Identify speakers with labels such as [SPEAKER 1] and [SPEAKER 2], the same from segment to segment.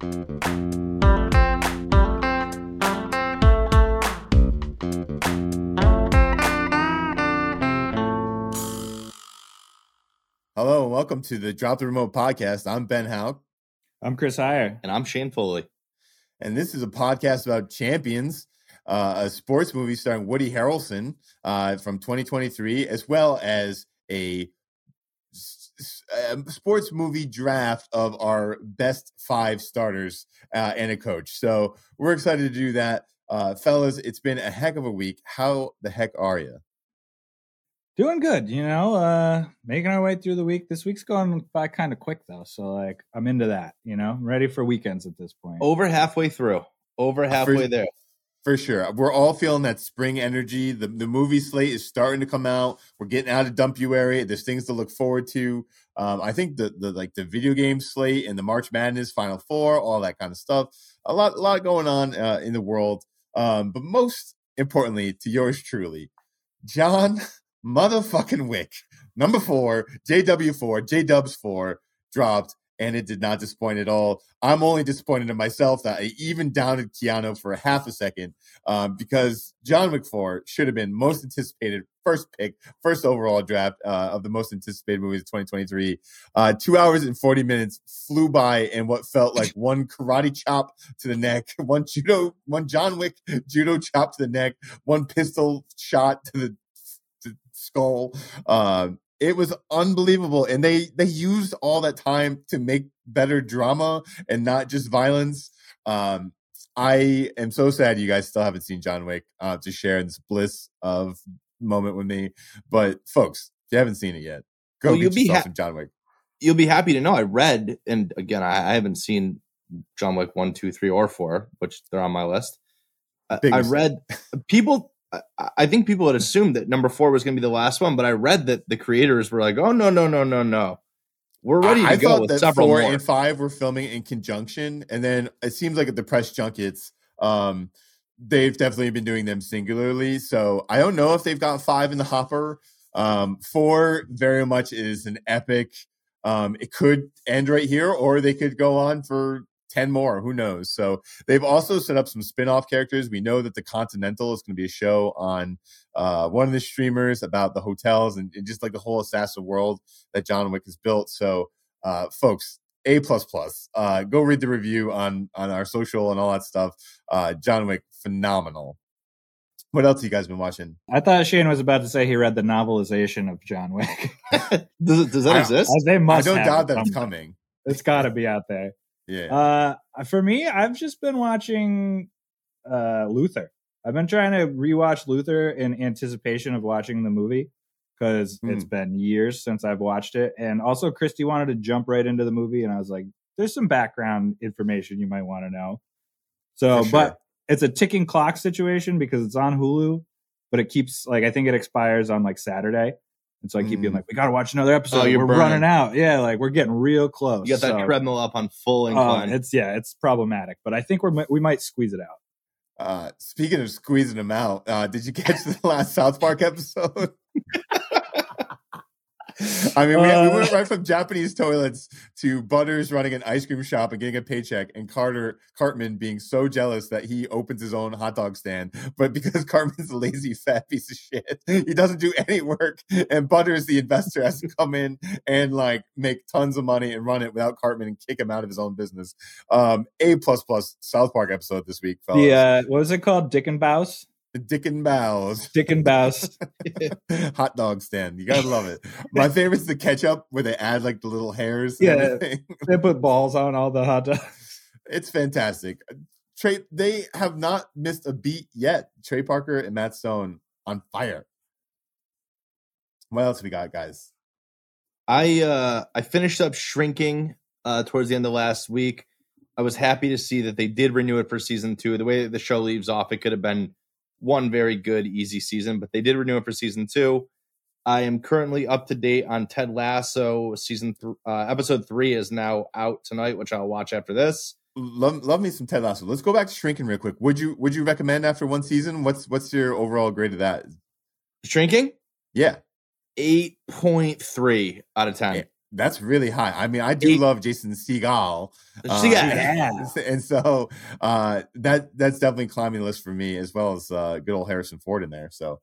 [SPEAKER 1] Hello and welcome to the Drop the Remote podcast. I'm Ben Houck.
[SPEAKER 2] I'm Chris Heyer.
[SPEAKER 3] And I'm Shane Foley.
[SPEAKER 1] And this is a podcast about champions, uh, a sports movie starring Woody Harrelson uh, from 2023, as well as a, a sports movie draft of our best five starters uh, and a coach. So we're excited to do that. Uh, fellas, it's been a heck of a week. How the heck are you?
[SPEAKER 2] Doing good, you know, uh making our way through the week. This week's going by kind of quick though, so like I'm into that, you know. I'm ready for weekends at this point.
[SPEAKER 3] Over halfway through. Over halfway
[SPEAKER 1] for,
[SPEAKER 3] there.
[SPEAKER 1] For sure. We're all feeling that spring energy. The the movie slate is starting to come out. We're getting out of Dumpuary. There's things to look forward to. Um, I think the the like the video game slate and the March Madness Final Four, all that kind of stuff. A lot a lot going on uh, in the world. Um, but most importantly, to yours truly, John motherfucking Wick, number four, JW4, J Dubs four dropped, and it did not disappoint at all. I'm only disappointed in myself that I even doubted Keanu for a half a second um, because John Wick 4 should have been most anticipated first pick, first overall draft uh, of the most anticipated movies of 2023. Uh, two hours and 40 minutes flew by in what felt like one karate chop to the neck, one judo, one John Wick judo chop to the neck, one pistol shot to the skull. Uh, it was unbelievable, and they they used all that time to make better drama and not just violence. Um, I am so sad you guys still haven't seen John Wick uh, to share in this bliss of moment with me. But folks, if you haven't seen it yet, go well, get yourself ha- some John Wick.
[SPEAKER 3] You'll be happy to know I read, and again, I, I haven't seen John Wick one, two, three, or four, which they're on my list. I read people I think people had assumed that number four was going to be the last one, but I read that the creators were like, "Oh no, no, no, no, no, we're ready to I go with several
[SPEAKER 1] four
[SPEAKER 3] more."
[SPEAKER 1] and five were filming in conjunction, and then it seems like at the press junkets, um, they've definitely been doing them singularly. So I don't know if they've got five in the hopper. Um, four very much is an epic. Um, it could end right here, or they could go on for 10 more who knows so they've also set up some spin-off characters we know that the continental is going to be a show on uh, one of the streamers about the hotels and, and, just like the whole assassin world that john wick has built so uh, folks a plus plus uh, go read the review on on our social and all that stuff uh, john wick phenomenal what else have you guys been watching?
[SPEAKER 2] I thought Shane was about to say he read the novelization of John Wick.
[SPEAKER 3] does, does that I, exist?
[SPEAKER 2] They must.
[SPEAKER 1] I don't doubt that it's coming.
[SPEAKER 2] It's got to be out there.
[SPEAKER 1] Yeah.
[SPEAKER 2] Uh, for me, I've just been watching uh, Luther. I've been trying to rewatch Luther in anticipation of watching the movie because mm. it's been years since I've watched it. And also, Christy wanted to jump right into the movie, and I was like, "There's some background information you might want to know." So, sure. but it's a ticking clock situation because it's on Hulu, but it keeps like I think it expires on like Saturday. And so I keep mm. being like, we got to watch another episode. Oh, we're burning. running out. Yeah, like we're getting real close.
[SPEAKER 3] You got that so, treadmill up on full oh, incline.
[SPEAKER 2] it's yeah, it's problematic, but I think we're we might squeeze it out.
[SPEAKER 1] Uh, speaking of squeezing them out, uh, did you catch the last South Park episode? I mean, we, uh, we, went right from Japanese toilets to Butters running an ice cream shop and getting a paycheck, and Carter Cartman being so jealous that he opens his own hot dog stand. But because Cartman's a lazy fat piece of shit, he doesn't do any work. And Butters, the investor, has to come in and like make tons of money and run it without Cartman and kick him out of his own business. Um, a plus plus South Park episode this week, fellas.
[SPEAKER 2] Yeah, uh, what was it called? Dick and Bows.
[SPEAKER 1] Dick and Bows.
[SPEAKER 2] Dick and Bows.
[SPEAKER 1] Hot dog stand. You gotta love it. My favorite's the ketchup where they add like the little hairs.
[SPEAKER 2] Yeah. They put balls on all the hot dogs.
[SPEAKER 1] It's fantastic. Trey, they have not missed a beat yet. Trey Parker and Matt Stone on fire. What else we got, guys?
[SPEAKER 3] I uh I finished up shrinking uh towards the end of last week. I was happy to see that they did renew it for season two. The way the show leaves off, it could have been one very good, easy season, but they did renew it for season two. I am currently up to date on Ted Lasso. Season th- uh, episode three is now out tonight, which I'll watch after this.
[SPEAKER 1] Love, love me some Ted Lasso. Let's go back to Shrinking real quick. Would you would you recommend after one season? What's what's your overall grade of that?
[SPEAKER 3] Shrinking?
[SPEAKER 1] Yeah,
[SPEAKER 3] eight point three out of ten.
[SPEAKER 1] That's really high. I mean, I do
[SPEAKER 3] Eight.
[SPEAKER 1] love Jason Segel. Uh,
[SPEAKER 2] Yeah.
[SPEAKER 1] and so uh, that that's definitely climbing the list for me, as well as uh, good old Harrison Ford in there. So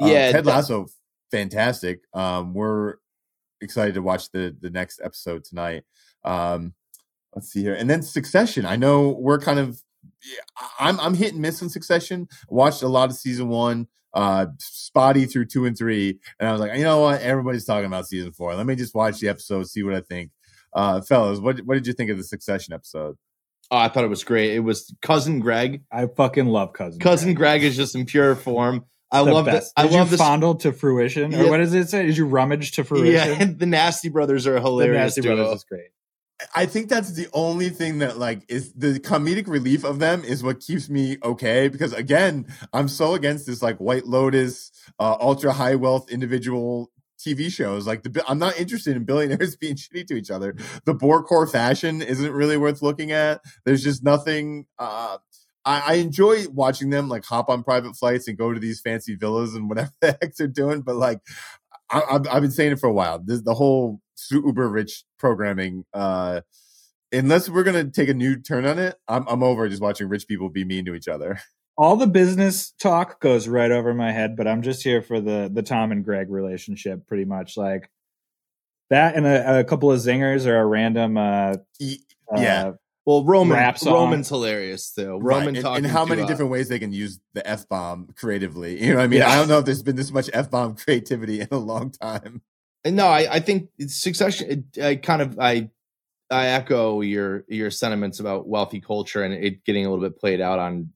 [SPEAKER 1] um,
[SPEAKER 3] Yeah,
[SPEAKER 1] Ted
[SPEAKER 3] that-
[SPEAKER 1] Lasso, fantastic. Um, we're excited to watch the the next episode tonight. Um, let's see here, and then Succession. I know we're kind of, yeah, I'm I'm hit and miss on Succession. Watched a lot of season one, uh, spotty through two and three, and I was like, you know what, everybody's talking about season four. Let me just watch the episode, see what I think. Uh, fellas, what what did you think of the Succession episode?
[SPEAKER 3] Oh, I thought it was great. It was cousin Greg.
[SPEAKER 2] I fucking love cousin.
[SPEAKER 3] Cousin
[SPEAKER 2] Greg.
[SPEAKER 3] Greg is just in pure form. I
[SPEAKER 2] The
[SPEAKER 3] love it. I love
[SPEAKER 2] you
[SPEAKER 3] this.
[SPEAKER 2] fondle to fruition, or what does it say? Did you rummage to fruition?
[SPEAKER 3] Yeah, the Nasty Brothers are hilarious.
[SPEAKER 2] the. Nasty
[SPEAKER 3] duo.
[SPEAKER 2] Brothers is great.
[SPEAKER 1] I think that's the only thing that like is the comedic relief of them is what keeps me okay because again I'm so against this like White Lotus uh, ultra high wealth individual TV shows. Like the I'm not interested in billionaires being shitty to each other. The Borcor fashion isn't really worth looking at. There's just nothing uh I, I enjoy watching them like hop on private flights and go to these fancy villas and whatever the heck they're doing but like I, I've, I've been saying it for a while. This the whole super rich programming. Uh, unless we're gonna take a new turn on it, I'm I'm over just watching rich people be mean to each other.
[SPEAKER 2] All the business talk goes right over my head, but I'm just here for the the Tom and Greg relationship, pretty much like that, and a, a couple of zingers or a random. Uh, uh,
[SPEAKER 1] Yeah.
[SPEAKER 3] Well, Roman. Roman's hilarious too.
[SPEAKER 1] Right.
[SPEAKER 3] Roman
[SPEAKER 1] And, and
[SPEAKER 3] talking
[SPEAKER 1] how many
[SPEAKER 3] uh,
[SPEAKER 1] different ways they can use the f bomb creatively. You know what I mean?
[SPEAKER 2] Yeah.
[SPEAKER 1] I don't know if there's been this much f bomb creativity in a long time.
[SPEAKER 3] And no, I, I think Succession. It, I kind of I I echo your your sentiments about wealthy culture and it getting a little bit played out on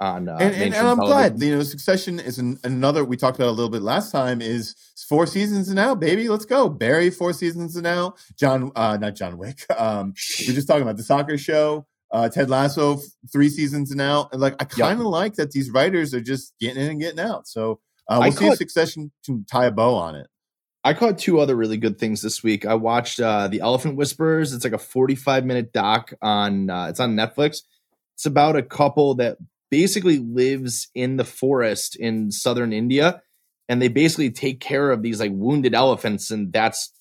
[SPEAKER 3] on uh,
[SPEAKER 1] and, and, and I'm
[SPEAKER 3] television.
[SPEAKER 1] glad. You know, Succession is an, another we talked about a little bit last time. Is four seasons now, baby. Let's go. Barry four seasons now. John, uh, not John Wick. Um, we're just talking about the soccer show. Uh, Ted Lasso three seasons now. And like, I kind of like that these writers are just getting in and getting out. So uh,
[SPEAKER 3] I
[SPEAKER 1] we'll see if
[SPEAKER 3] caught-
[SPEAKER 1] Succession can tie a bow on it.
[SPEAKER 3] I caught two other really good things this week. I watched uh, The Elephant Whisperers. It's like a 45 minute doc on uh, it's on Netflix. It's about a couple that basically lives in the forest in southern India and they basically take care of these like wounded elephants and that's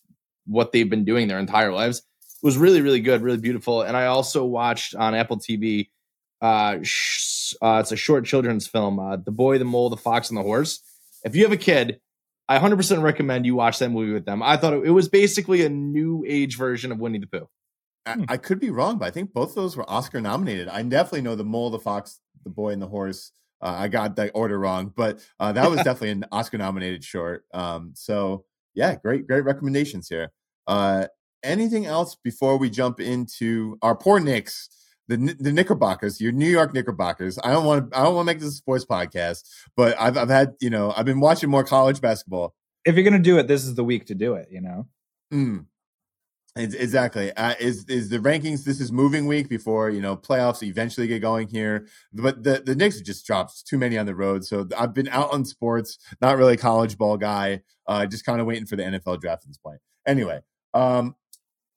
[SPEAKER 3] what they've been doing their entire lives. It was really really good, really beautiful. And I also watched on Apple TV uh, sh- uh it's a short children's film, uh, The Boy, the Mole, the Fox and the Horse. If you have a kid, I 100% recommend you watch that movie with them. I thought it, it was basically a new age version of Winnie the Pooh.
[SPEAKER 1] I. I could be wrong, but I think both of those were Oscar nominated. I definitely know the mole, the fox, the boy, and the horse. Uh, I got the order wrong, but uh, that was definitely an Oscar nominated short. Um, so yeah, great, great recommendations here. Uh, anything else before we jump into our poor Knicks, the the Knickerbockers, your New York Knickerbockers? I don't want to, I don't want to make this a sports podcast, but I've I've had you know I've been watching more college basketball.
[SPEAKER 2] if you're gonna do it, this is the week to do it. You know.
[SPEAKER 1] Mm. Ex- Exactly. Uh, is is the rankings? This is moving week before you know playoffs eventually get going here. But the the Knicks just dropped too many on the road. So I've been out on sports, not really college ball guy. Uh, just kind of waiting for the NFL draft at this point. Anyway, um,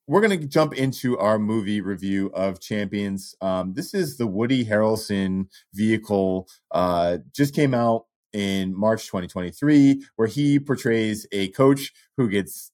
[SPEAKER 1] we're gonna jump into our movie review of Champions. Um, this is the Woody Harrelson vehicle. Uh, just came out in March 2023, where he portrays a coach who gets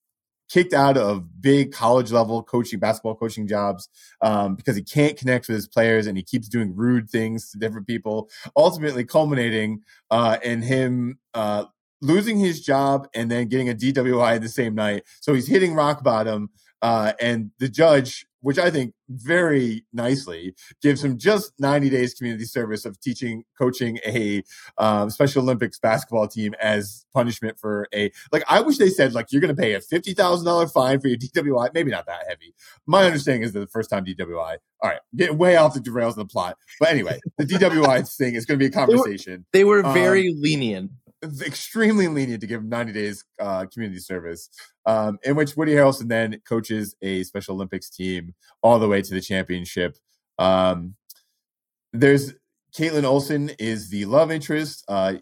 [SPEAKER 1] kicked out of big college level coaching basketball coaching jobs um, because he can't connect with his players and he keeps doing rude things to different people ultimately culminating uh, in him uh, losing his job and then getting a dwi the same night. So he's hitting rock bottom uh, and the judge which i think very nicely gives him just 90 days community service of teaching coaching a um, special olympics basketball team as punishment for a like i wish they said like you're going to pay a $50000 fine for your dwi maybe not that heavy. My understanding is that the first time dwi all right getting way off the derails of the plot. But anyway the dwi thing is going to be a conversation.
[SPEAKER 3] They were
[SPEAKER 1] Um,
[SPEAKER 3] very lenient.
[SPEAKER 1] extremely lenient to give 90 days uh, community service, um, in which Woody Harrelson then coaches a Special Olympics team all the way to the championship. Um, there's Kaitlin Olson is the love interest, uh,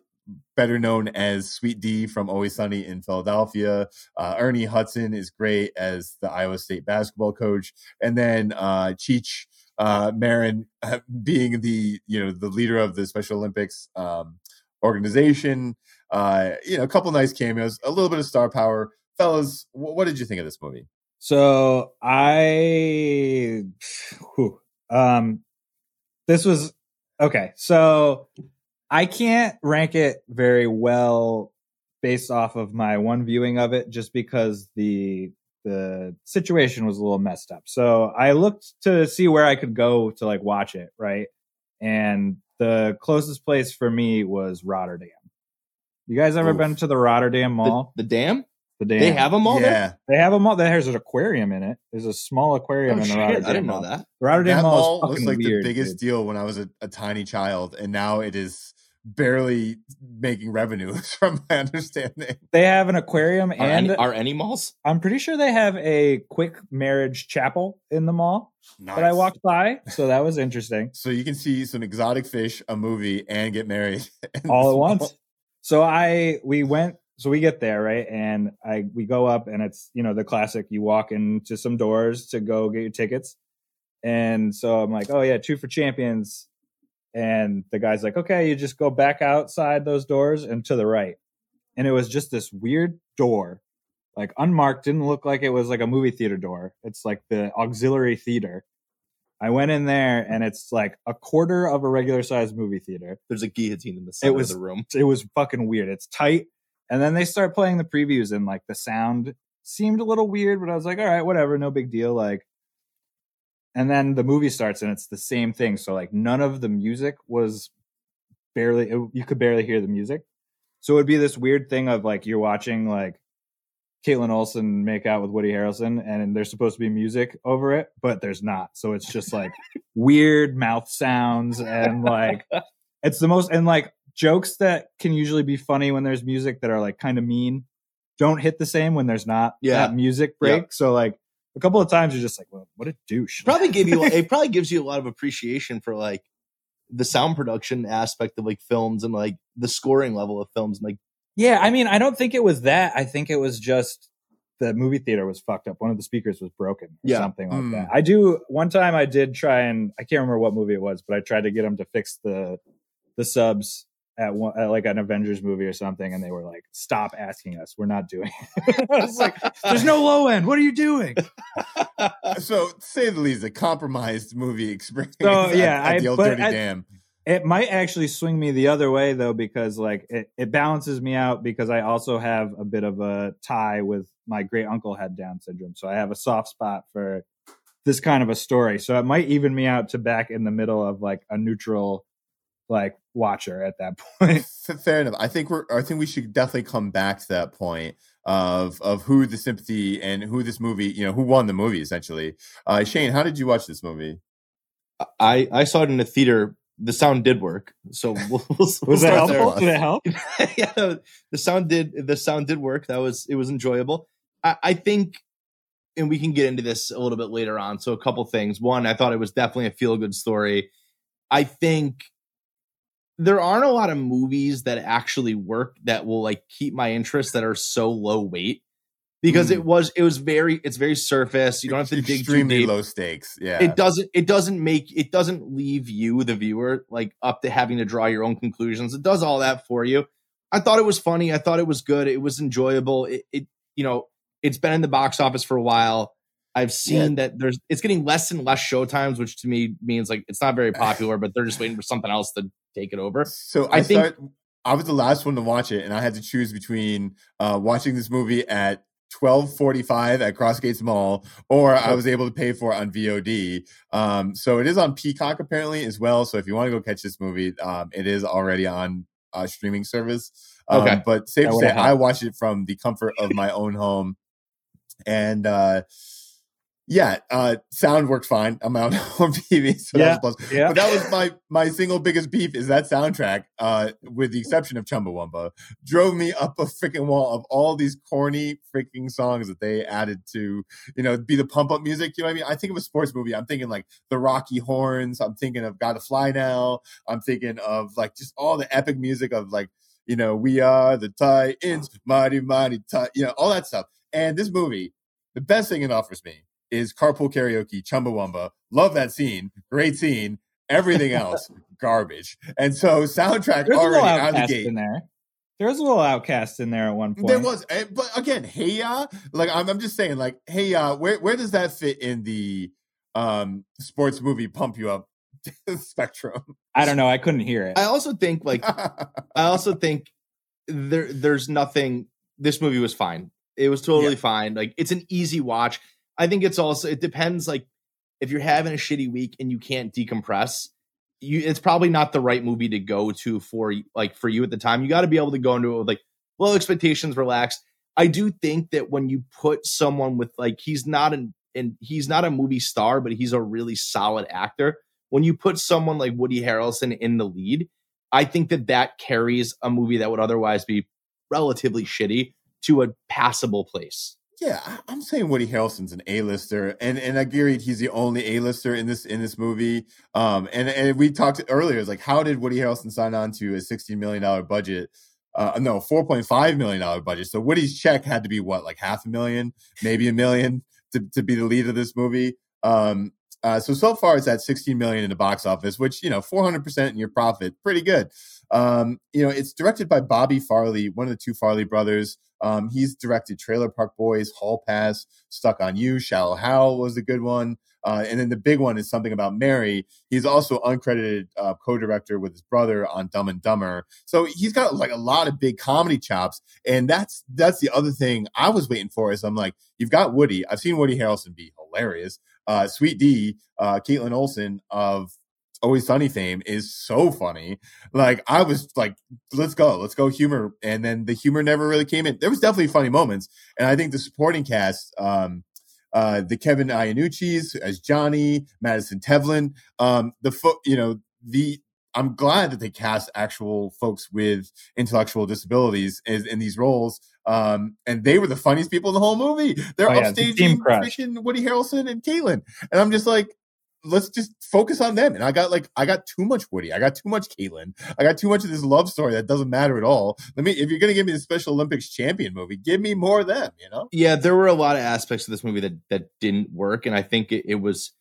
[SPEAKER 1] better known as Sweet Dee from Always Sunny in Philadelphia. Uh, Ernie Hudson is great as the Iowa State basketball coach, and then uh, Cheech uh, Marin being the you know the leader of the Special Olympics um, organization. Uh, you know, a couple nice cameos, a little bit of star power. Fellas, wh- what did you think of this movie?
[SPEAKER 2] So I, whew, um, this was okay. So I can't rank it very well based off of my one viewing of it, just because the the situation was a little messed up. So I looked to see where I could go to like watch it, right? And the closest place for me was Rotterdam. You guys ever
[SPEAKER 1] Oof.
[SPEAKER 2] been to the Rotterdam Mall?
[SPEAKER 3] the dam?
[SPEAKER 2] The, dam.
[SPEAKER 3] They have them all there?
[SPEAKER 1] yeah,
[SPEAKER 2] They have a mall. There's an aquarium in it. There's a small aquarium
[SPEAKER 3] Oh,
[SPEAKER 2] in the
[SPEAKER 3] shit,
[SPEAKER 2] Rotterdam
[SPEAKER 3] I didn't know
[SPEAKER 2] Mall.
[SPEAKER 3] that.
[SPEAKER 2] The Rotterdam
[SPEAKER 1] that
[SPEAKER 2] Mall,
[SPEAKER 1] mall
[SPEAKER 2] is
[SPEAKER 1] was like
[SPEAKER 2] weird.
[SPEAKER 1] the biggest
[SPEAKER 2] dude.
[SPEAKER 1] deal when I was a, a tiny child, and now it is barely making revenue, from my understanding.
[SPEAKER 2] They have an aquarium
[SPEAKER 3] Are,
[SPEAKER 2] and
[SPEAKER 3] any, are any malls?
[SPEAKER 2] I'm pretty sure they have a quick marriage chapel in the mall that I walked by. So that was interesting.
[SPEAKER 1] So you can see some exotic fish, a movie, and get married
[SPEAKER 2] all
[SPEAKER 1] this
[SPEAKER 2] at
[SPEAKER 1] mall.
[SPEAKER 2] once. So I we went so we get there, right? And I we go up and it's, you know, the classic you walk into some doors to go get your tickets. And so I'm like, "Oh yeah, two for champions." And the guy's like, "Okay, you just go back outside those doors and to the right." And it was just this weird door, like unmarked, didn't look like it was like a movie theater door. It's like the auxiliary theater. I went in there and it's like a quarter of a regular sized movie theater
[SPEAKER 3] There's a guillotine in the center
[SPEAKER 2] was-
[SPEAKER 3] of the room.
[SPEAKER 2] it was fucking weird. It's tight. And then they start playing the previews and like the sound seemed a little weird, but I was like, all right, whatever, no big deal. Like, and then the movie starts and it's the same thing. So like none of the music was barely, it, you could barely hear the music. So it would be this weird thing of like you're watching like Kaitlin Olson make out with Woody Harrelson and there's supposed to be music over it, but there's not. So it's just like weird mouth sounds and like it's the most and like jokes that can usually be funny when there's music that are like kind of mean don't hit the same when there's not
[SPEAKER 3] Yeah.
[SPEAKER 2] that music break. So like a couple of times you're just like, well, what a douche.
[SPEAKER 3] Probably give you it probably gives you a lot of appreciation for like the sound production aspect of like films and like the scoring level of films. Like
[SPEAKER 2] Yeah, I mean, I don't think it was that. I think it was just the movie theater was fucked up. One of the speakers was broken or
[SPEAKER 3] Yeah.
[SPEAKER 2] something like
[SPEAKER 1] Hmm.
[SPEAKER 2] that. I do one time I did try and I can't remember what movie it was, but I tried to get them to fix the the subs at one at like an Avengers movie or something, and they were like, "Stop asking us. We're not doing." it. I was like, "There's no low end. What are you doing?"
[SPEAKER 1] So, say the least, a compromised movie experience.
[SPEAKER 2] So, yeah,
[SPEAKER 1] at,
[SPEAKER 2] I-
[SPEAKER 1] the old
[SPEAKER 2] but
[SPEAKER 1] dirty
[SPEAKER 2] I-
[SPEAKER 1] dam.
[SPEAKER 2] It might actually swing me the other way though, because like it, it balances me out because I also have a bit of a tie with my great uncle had Down syndrome. So I have a soft spot for this kind of a story. So it might even me out to back in the middle of like a neutral like watcher at that point.
[SPEAKER 1] Fair enough. I think we're. I think we should definitely come back to that point of of who the sympathy and who this movie. You know, who won the movie essentially. Uh, Shane, how did you watch this movie?
[SPEAKER 3] I I saw it in the theater. The sound did work, so we'll, we'll,
[SPEAKER 2] Was
[SPEAKER 3] we'll
[SPEAKER 2] that
[SPEAKER 3] start there.
[SPEAKER 2] helpful? Did it help?
[SPEAKER 3] yeah, the sound did the sound did work. That was it was enjoyable. I, I think, and we can get into this a little bit later on. So a couple things. One, I thought it was definitely a feel good story. I think there aren't a lot of movies that actually work that will like keep my interest that are so low weight because
[SPEAKER 1] Mm.
[SPEAKER 3] it was it was very it's very surface. You don't have to dig too
[SPEAKER 1] Extremely
[SPEAKER 3] deep
[SPEAKER 1] low stakes. Yeah.
[SPEAKER 3] it doesn't it doesn't make it doesn't leave you the viewer like up to having to draw your own conclusions it does all that for you i thought it was funny i thought it was good it was enjoyable it, it you know it's been in the box office for a while i've seen that there's it's getting less and less show times which to me means like it's not very popular but they're just waiting for something else to take it over
[SPEAKER 1] So I,
[SPEAKER 3] I think-
[SPEAKER 1] start. I was the last one to watch it, and I had to choose between uh, watching this movie at twelve forty five at Crossgates Mall, or I was able to pay for it on VOD. Um, so it is on Peacock apparently as well. So if you want to go catch this movie, um, it is already on uh, streaming service. Um,
[SPEAKER 3] Okay.
[SPEAKER 1] But safe
[SPEAKER 2] That
[SPEAKER 1] to say. I watched it from the comfort of my own home, and uh, yeah, uh, sound worked fine. I'm out on TV, so
[SPEAKER 2] Yeah.
[SPEAKER 1] that was plus.
[SPEAKER 2] Yeah.
[SPEAKER 1] But that was my my single biggest beef is that soundtrack, uh, with the exception of Chumbawamba, drove me up a freaking wall of all these corny freaking songs that they added to, you know, be the pump up music. You know what I mean? I think of a sports movie. I'm thinking like the Rocky Horns. I'm thinking of Gotta Fly Now. I'm thinking of like just all the epic music of like, you know, we are the Titans, mighty, mighty, Ti-" you know, all that stuff. And this movie, the best thing it offers me is carpool karaoke, Chumbawamba. Love that scene. Great scene. Everything else, garbage. And so soundtrack
[SPEAKER 2] There's a
[SPEAKER 1] already
[SPEAKER 2] little
[SPEAKER 1] out of the gate.
[SPEAKER 2] in there. There was a little OutKast in there at one point.
[SPEAKER 1] There was, but again, hey ya, like I'm, I'm just saying, like hey ya, where where does that fit in the um sports movie pump you up spectrum?
[SPEAKER 2] I don't know. I couldn't hear it.
[SPEAKER 3] I also think like I also think there there's nothing. This movie was fine. It was totally yeah. fine. Like it's an easy watch. I think it's also it depends. Like if you're having a shitty week and you can't decompress, you it's probably not the right movie to go to for like for you at the time. You got to be able to go into it with like low expectations, relaxed. I do think that when you put someone with like he's not an and he's not a movie star, but he's a really solid actor. When you put someone like Woody Harrelson in the lead, I think that that carries a movie that would otherwise be relatively shitty to a passable place.
[SPEAKER 1] Yeah, I'm saying Woody Harrelson's an A-lister, and and I agree he's the only A-lister in this in this movie. Um, and and we talked earlier, it's like how did Woody Harrelson sign on to a 16 million dollar budget? Uh, no, 4.5 million dollar budget. So Woody's check had to be what, like half a million, maybe a million to to be the lead of this movie. Um, uh, so so far it's at 16 million in the box office, which you know 400 percent in your profit, pretty good. Um, you know, it's directed by Bobby Farrelly, one of the two Farrelly brothers. Um, he's directed Trailer Park Boys, Hall Pass, Stuck on You, Shallow Hal was a good one. Uh, and then the big one is something about Mary. He's also uncredited uh, co-director with his brother on Dumb and Dumber. So he's got like a lot of big comedy chops, and that's that's the other thing I was waiting for. Is I'm like, you've got Woody. I've seen Woody Harrelson be hilarious. Uh, Sweet Dee, uh, Kaitlin Olson of Always Sunny fame is so funny. Like I was like, let's go, let's go humor, and then the humor never really came in. There was definitely funny moments, and I think the supporting cast, um, uh, the Kevin Iannucci's as Johnny, Madison Tevlin, um, the foot, you know, the I'm glad that they cast actual folks with intellectual disabilities in, in these roles. Um, and they were the funniest people in the whole movie. They're oh, yeah, upstaging freaking Woody Harrelson and Kaitlin. And I'm just like, let's just focus on them. And I got like I got too much Woody. I got too much Kaitlin. I got too much of this love story that doesn't matter at all. Let me if you're gonna give me the Special Olympics champion movie, give me more of them, you know?
[SPEAKER 3] Yeah, there were a lot of aspects of this movie that that didn't work. And I think it, it was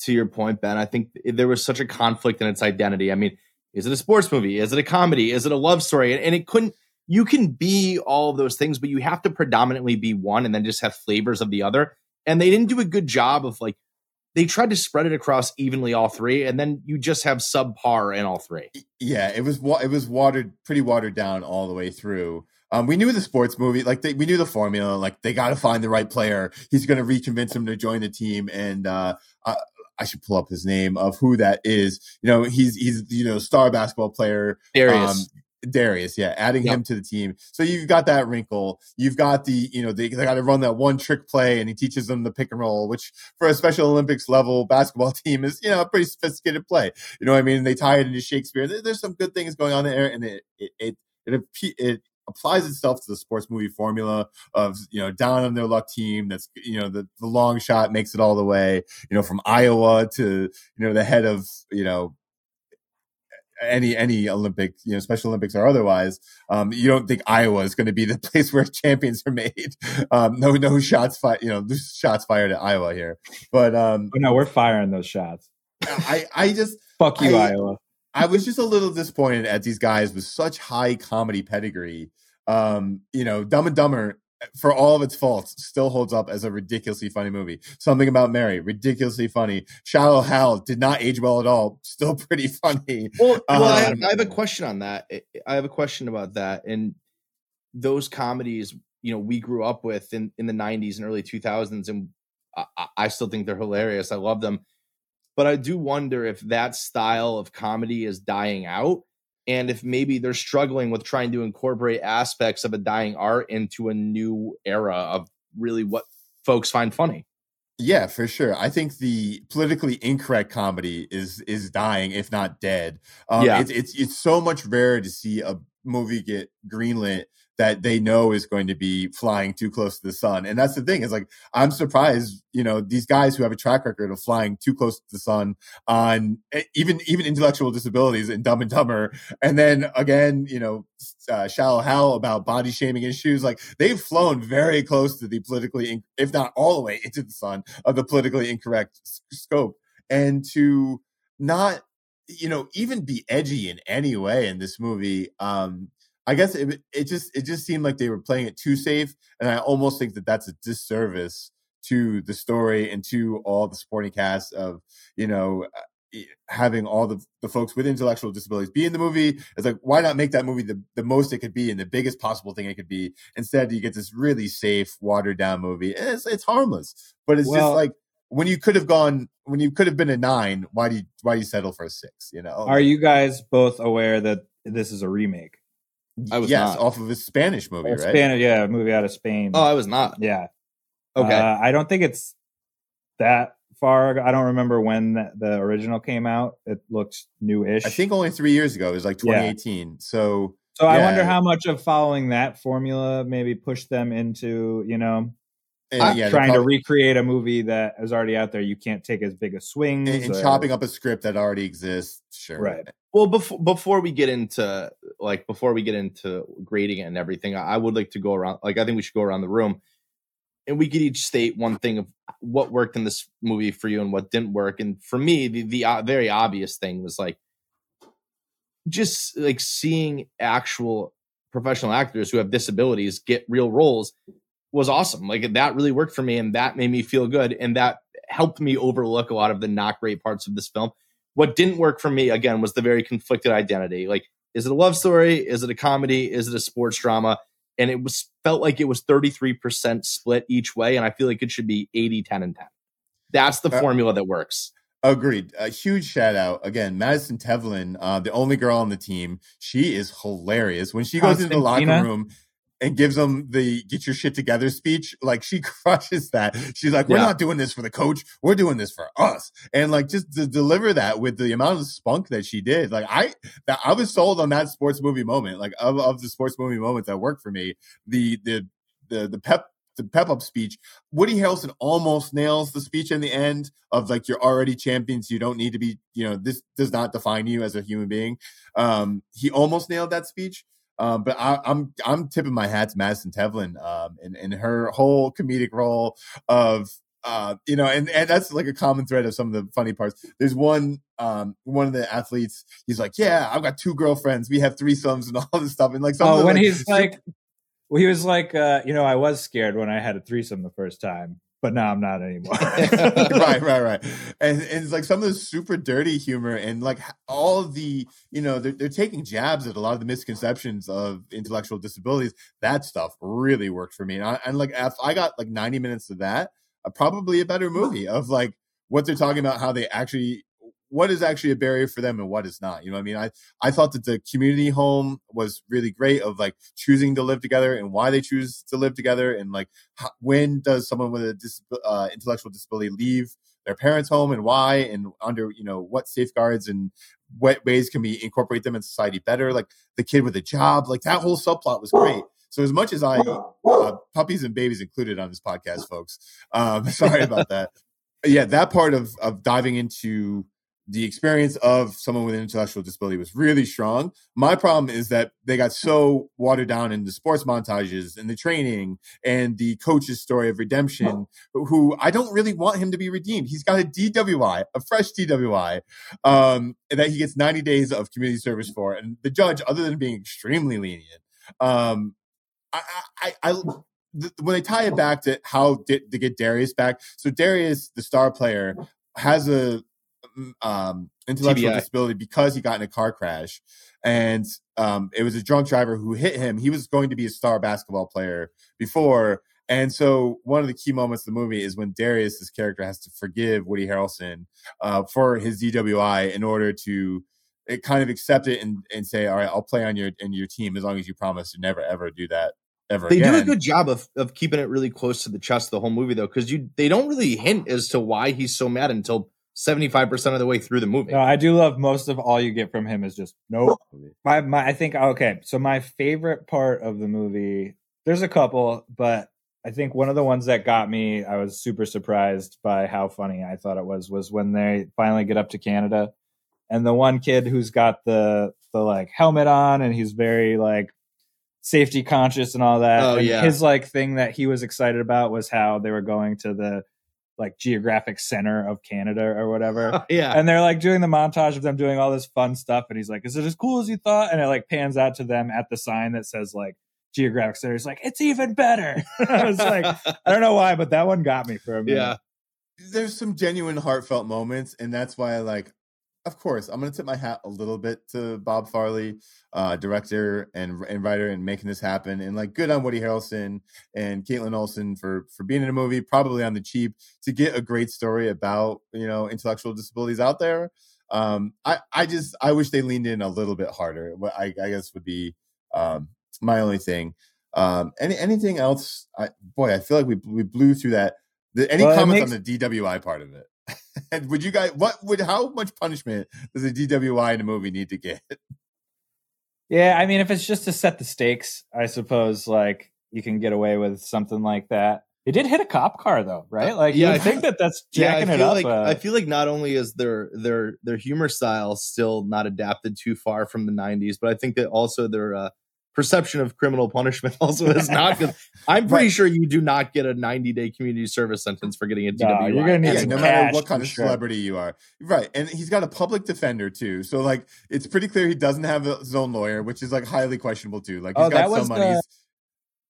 [SPEAKER 3] to your point, Ben, I think there was such a conflict in its identity. I mean, is it a sports movie? Is it a comedy? Is it a love story? And, and it couldn't you can be all of those things, but you have to predominantly be one and then just have flavors of the other. And they didn't do a good job of like they tried to spread it across evenly all three, and then you just have subpar in all three.
[SPEAKER 1] Yeah, it was it was watered pretty watered down all the way through. Um, we knew the sports movie, like they, we knew the formula, like they got to find the right player. He's going to reconvince him to join the team, and uh, uh, I should pull up his name of who that is. You know, he's he's you know star basketball player
[SPEAKER 3] Darius. Um,
[SPEAKER 1] Darius, yeah, adding yep. him to the team. So you've got that wrinkle. You've got the, you know, they, they got to run that one trick play and he teaches them the pick and roll, which for a Special Olympics level basketball team is, you know, a pretty sophisticated play. You know what I mean? They tie it into Shakespeare. There, there's some good things going on there and it, it, it, it, it applies itself to the sports movie formula of you know down on their luck team that's you know the, the long shot makes it all the way you know from iowa to you know the head of you know any any Olympic, you know, Special Olympics or otherwise, um, you don't think Iowa is going to be the place where champions are made. Um, no, no shots fired. You know, shots fired at Iowa here, but um,
[SPEAKER 2] oh, no, we're firing those shots.
[SPEAKER 1] I, I just
[SPEAKER 2] fuck you, I, Iowa.
[SPEAKER 1] I was just a little disappointed at these guys with such high comedy pedigree. Um, you know, Dumb and Dumber for all of its faults, still holds up as a ridiculously funny movie. Something about Mary, ridiculously funny. Shallow Hal did not age well at all, still pretty funny.
[SPEAKER 3] Well, well um, I, have, I, have, a question on that. I have a question about that. And those comedies, you know, we grew up with in, in the 90s and early 2000s, and I, I still think they're hilarious. I love them. But I do wonder if that style of comedy is dying out and if maybe they're struggling with trying to incorporate aspects of a dying art into a new era of really what folks find funny.
[SPEAKER 1] Yeah, for sure. I think the politically incorrect comedy is is dying, if not dead. Um, yeah, it's, it's it's so much rarer to see a movie get greenlit that they know is going to be flying too close to the sun. And that's the thing is like, I'm surprised, you know, these guys who have a track record of flying too close to the sun on even, even intellectual disabilities in Dumb and Dumber. And then again, you know, uh, Shallow Hal about body shaming issues. Like they've flown very close to the politically, in- if not all the way into the sun of the politically incorrect s- scope. And to not, you know, even be edgy in any way in this movie, um, I guess it, it just it just seemed like they were playing it too safe, and I almost think that that's a disservice to the story and to all the supporting cast of you know uh, having all the, the folks with intellectual disabilities be in the movie. It's like why not make that movie the, the most it could be and the biggest possible thing it could be? Instead you get this really safe watered down movie it's, it's harmless but it's well, just like when you could have gone when you could have been a nine why do you why do you settle for a six you know?
[SPEAKER 2] Are you guys both aware that this is a remake
[SPEAKER 1] I was yes not. off of a Spanish movie, right?
[SPEAKER 2] Spanish, yeah, a movie out of Spain.
[SPEAKER 3] Oh, I was not.
[SPEAKER 2] Yeah,
[SPEAKER 3] Okay.
[SPEAKER 2] Uh, I don't think it's that far. I don't remember when the, the, original came out. It looks new-ish.
[SPEAKER 1] I think only three years ago. It was like 2018. Yeah. So,
[SPEAKER 2] so yeah. I wonder how much of following that formula maybe pushed them into you know and, yeah, trying probably, to recreate a movie that is already out there. You can't take as big a swing
[SPEAKER 1] and, and chopping up a script that already exists. Sure,
[SPEAKER 2] right.
[SPEAKER 3] Well, before before we get into like before we get into grading and everything, I would like to go around. Like I think we should go around the room and we could each state one thing of what worked in this movie for you and what didn't work. And for me, the, the uh, very obvious thing was like just like seeing actual professional actors who have disabilities get real roles was awesome. Like that really worked for me, and that made me feel good, and that helped me overlook a lot of the not great parts of this film. What didn't work for me again was the very conflicted identity. Like, is it a love story? Is it a comedy? Is it a sports drama? and it was felt like it was 33% split each way and i feel like it should be 80 10 and 10 that's the uh, formula that works
[SPEAKER 1] agreed a huge shout out again madison tevlin uh, the only girl on the team she is hilarious when she goes into the locker room and gives them the get your shit together speech. Like she crushes that. She's like, we're yeah. not doing this for the coach. We're doing this for us. And like just to deliver that with the amount of spunk that she did, like I, I was sold on that sports movie moment, like of, of the sports movie moments that worked for me. The, the, the, the pep the pep up speech. Woody Harrelson almost nails the speech in the end of like you're already champions. You don't need to be, you know, this does not define you as a human being. Um, he almost nailed that speech. Um, but I, am I'm, I'm tipping my hat to Madison Tevlin um, and, and her whole comedic role of uh, you know, and, and that's like a common thread of some of the funny parts. There's one, um, one of the athletes, he's like, yeah, I've got two girlfriends. We have threesomes and all this stuff. And like,
[SPEAKER 2] oh, when like, he's like, well, he was like, uh, you know, I was scared when I had a threesome the first time but now I'm not anymore.
[SPEAKER 1] right, right, right. And, and, it's like some of the super dirty humor and like all the, you know, they're, they're taking jabs at a lot of the misconceptions of intellectual disabilities. That stuff really worked for me. And, I, and like, I got like 90 minutes of that, uh, probably a better movie of like what they're talking about, how they actually what is actually a barrier for them and what is not. You know, I mean, I I thought that the community home was really great of like choosing to live together and why they choose to live together and like how, when does someone with a dis- uh, intellectual disability leave their parents' home and why and under you know what safeguards and what ways can we incorporate them in society better. Like the kid with a job, like that whole subplot was great. So as much as I uh, puppies and babies included on this podcast, folks, um, sorry about that. Yeah, that part of of diving into the experience of someone with an intellectual disability was really strong. My problem is that they got so watered down in the sports montages and the training and the coach's story of redemption, who I don't really want him to be redeemed. He's got a DWI, a fresh DWI, um, that he gets 90 days of community service for. And the judge, other than being extremely lenient, um, I, I, I when they tie it back to how did to get Darius back, so Darius, the star player, has a um, intellectual TBI. disability because he got in a car crash, and um, it was a drunk driver who hit him. He was going to be a star basketball player before, and so one of the key moments of the movie is when Darius, this character, has to forgive Woody Harrelson uh, for his DWI in order to it eh, kind of accept it and, and say, all right, I'll play on your in your team as long as you promise to never ever do that ever.
[SPEAKER 3] They
[SPEAKER 1] again.
[SPEAKER 3] do a good job of of keeping it really close to the chest the whole movie though, because you they don't really hint as to why he's so mad until 75% of the way through the movie.
[SPEAKER 2] No, I do love most of all you get from him is just nope. My, my, I think, okay. So my favorite part of the movie, there's a couple, but I think one of the ones that got me, I was super surprised by how funny I thought it was, was when they finally get up to Canada and the one kid who's got the, the like helmet on and he's very like safety conscious and all that.
[SPEAKER 3] Oh,
[SPEAKER 2] and
[SPEAKER 3] yeah.
[SPEAKER 2] His like thing that he was excited about was how they were going to the, like geographic center of Canada or whatever.
[SPEAKER 3] yeah.
[SPEAKER 2] And they're like doing the montage of them doing all this fun stuff. And he's like, Is it as cool as you thought? And it like pans out to them at the sign that says like geographic center. He's like, It's even better. I was like, I don't know why, but that one got me for a minute.
[SPEAKER 3] yeah.
[SPEAKER 1] there's some genuine heartfelt moments and that's why i like of course i'm going to tip my hat a little bit to bob farrelly uh director and, and writer and making this happen and like good on woody harrelson and kaitlin olson for for being in a movie probably on the cheap to get a great story about you know intellectual disabilities out there. Um i i just i wish they leaned in a little bit harder what i, I guess would be um my only thing. Um any anything else? I boy i feel like we we blew through that. The, any
[SPEAKER 2] Well,
[SPEAKER 1] comments
[SPEAKER 2] makes-
[SPEAKER 1] on the DWI part of it? And would you guys what would how much punishment does a DWI in a movie need to get?
[SPEAKER 2] Yeah, I mean, if it's just to set the stakes, I suppose like you can get away with something like that. It did hit a cop car though, right? Like,
[SPEAKER 3] yeah,
[SPEAKER 2] you
[SPEAKER 3] I
[SPEAKER 2] think that that's
[SPEAKER 3] Yeah, I
[SPEAKER 2] jacking it
[SPEAKER 3] feel
[SPEAKER 2] up.
[SPEAKER 3] like
[SPEAKER 2] uh,
[SPEAKER 3] I feel like not only is their their their humor style still not adapted too far from the '90s, but I think that also their uh, perception of criminal punishment also is not good. I'm pretty
[SPEAKER 1] Right.
[SPEAKER 3] sure you do not get a 90 day community service sentence for getting a
[SPEAKER 2] No,
[SPEAKER 3] DWI.
[SPEAKER 2] you're gonna need
[SPEAKER 1] Yeah,
[SPEAKER 2] some
[SPEAKER 1] no
[SPEAKER 2] cash
[SPEAKER 1] matter what kind of
[SPEAKER 2] sure.
[SPEAKER 1] celebrity you are, right? And he's got a public defender too, so like it's pretty clear he doesn't have his own lawyer, which is like highly questionable too. Like he's
[SPEAKER 2] Oh,
[SPEAKER 1] got
[SPEAKER 2] that
[SPEAKER 1] some
[SPEAKER 2] was
[SPEAKER 1] money.
[SPEAKER 2] the-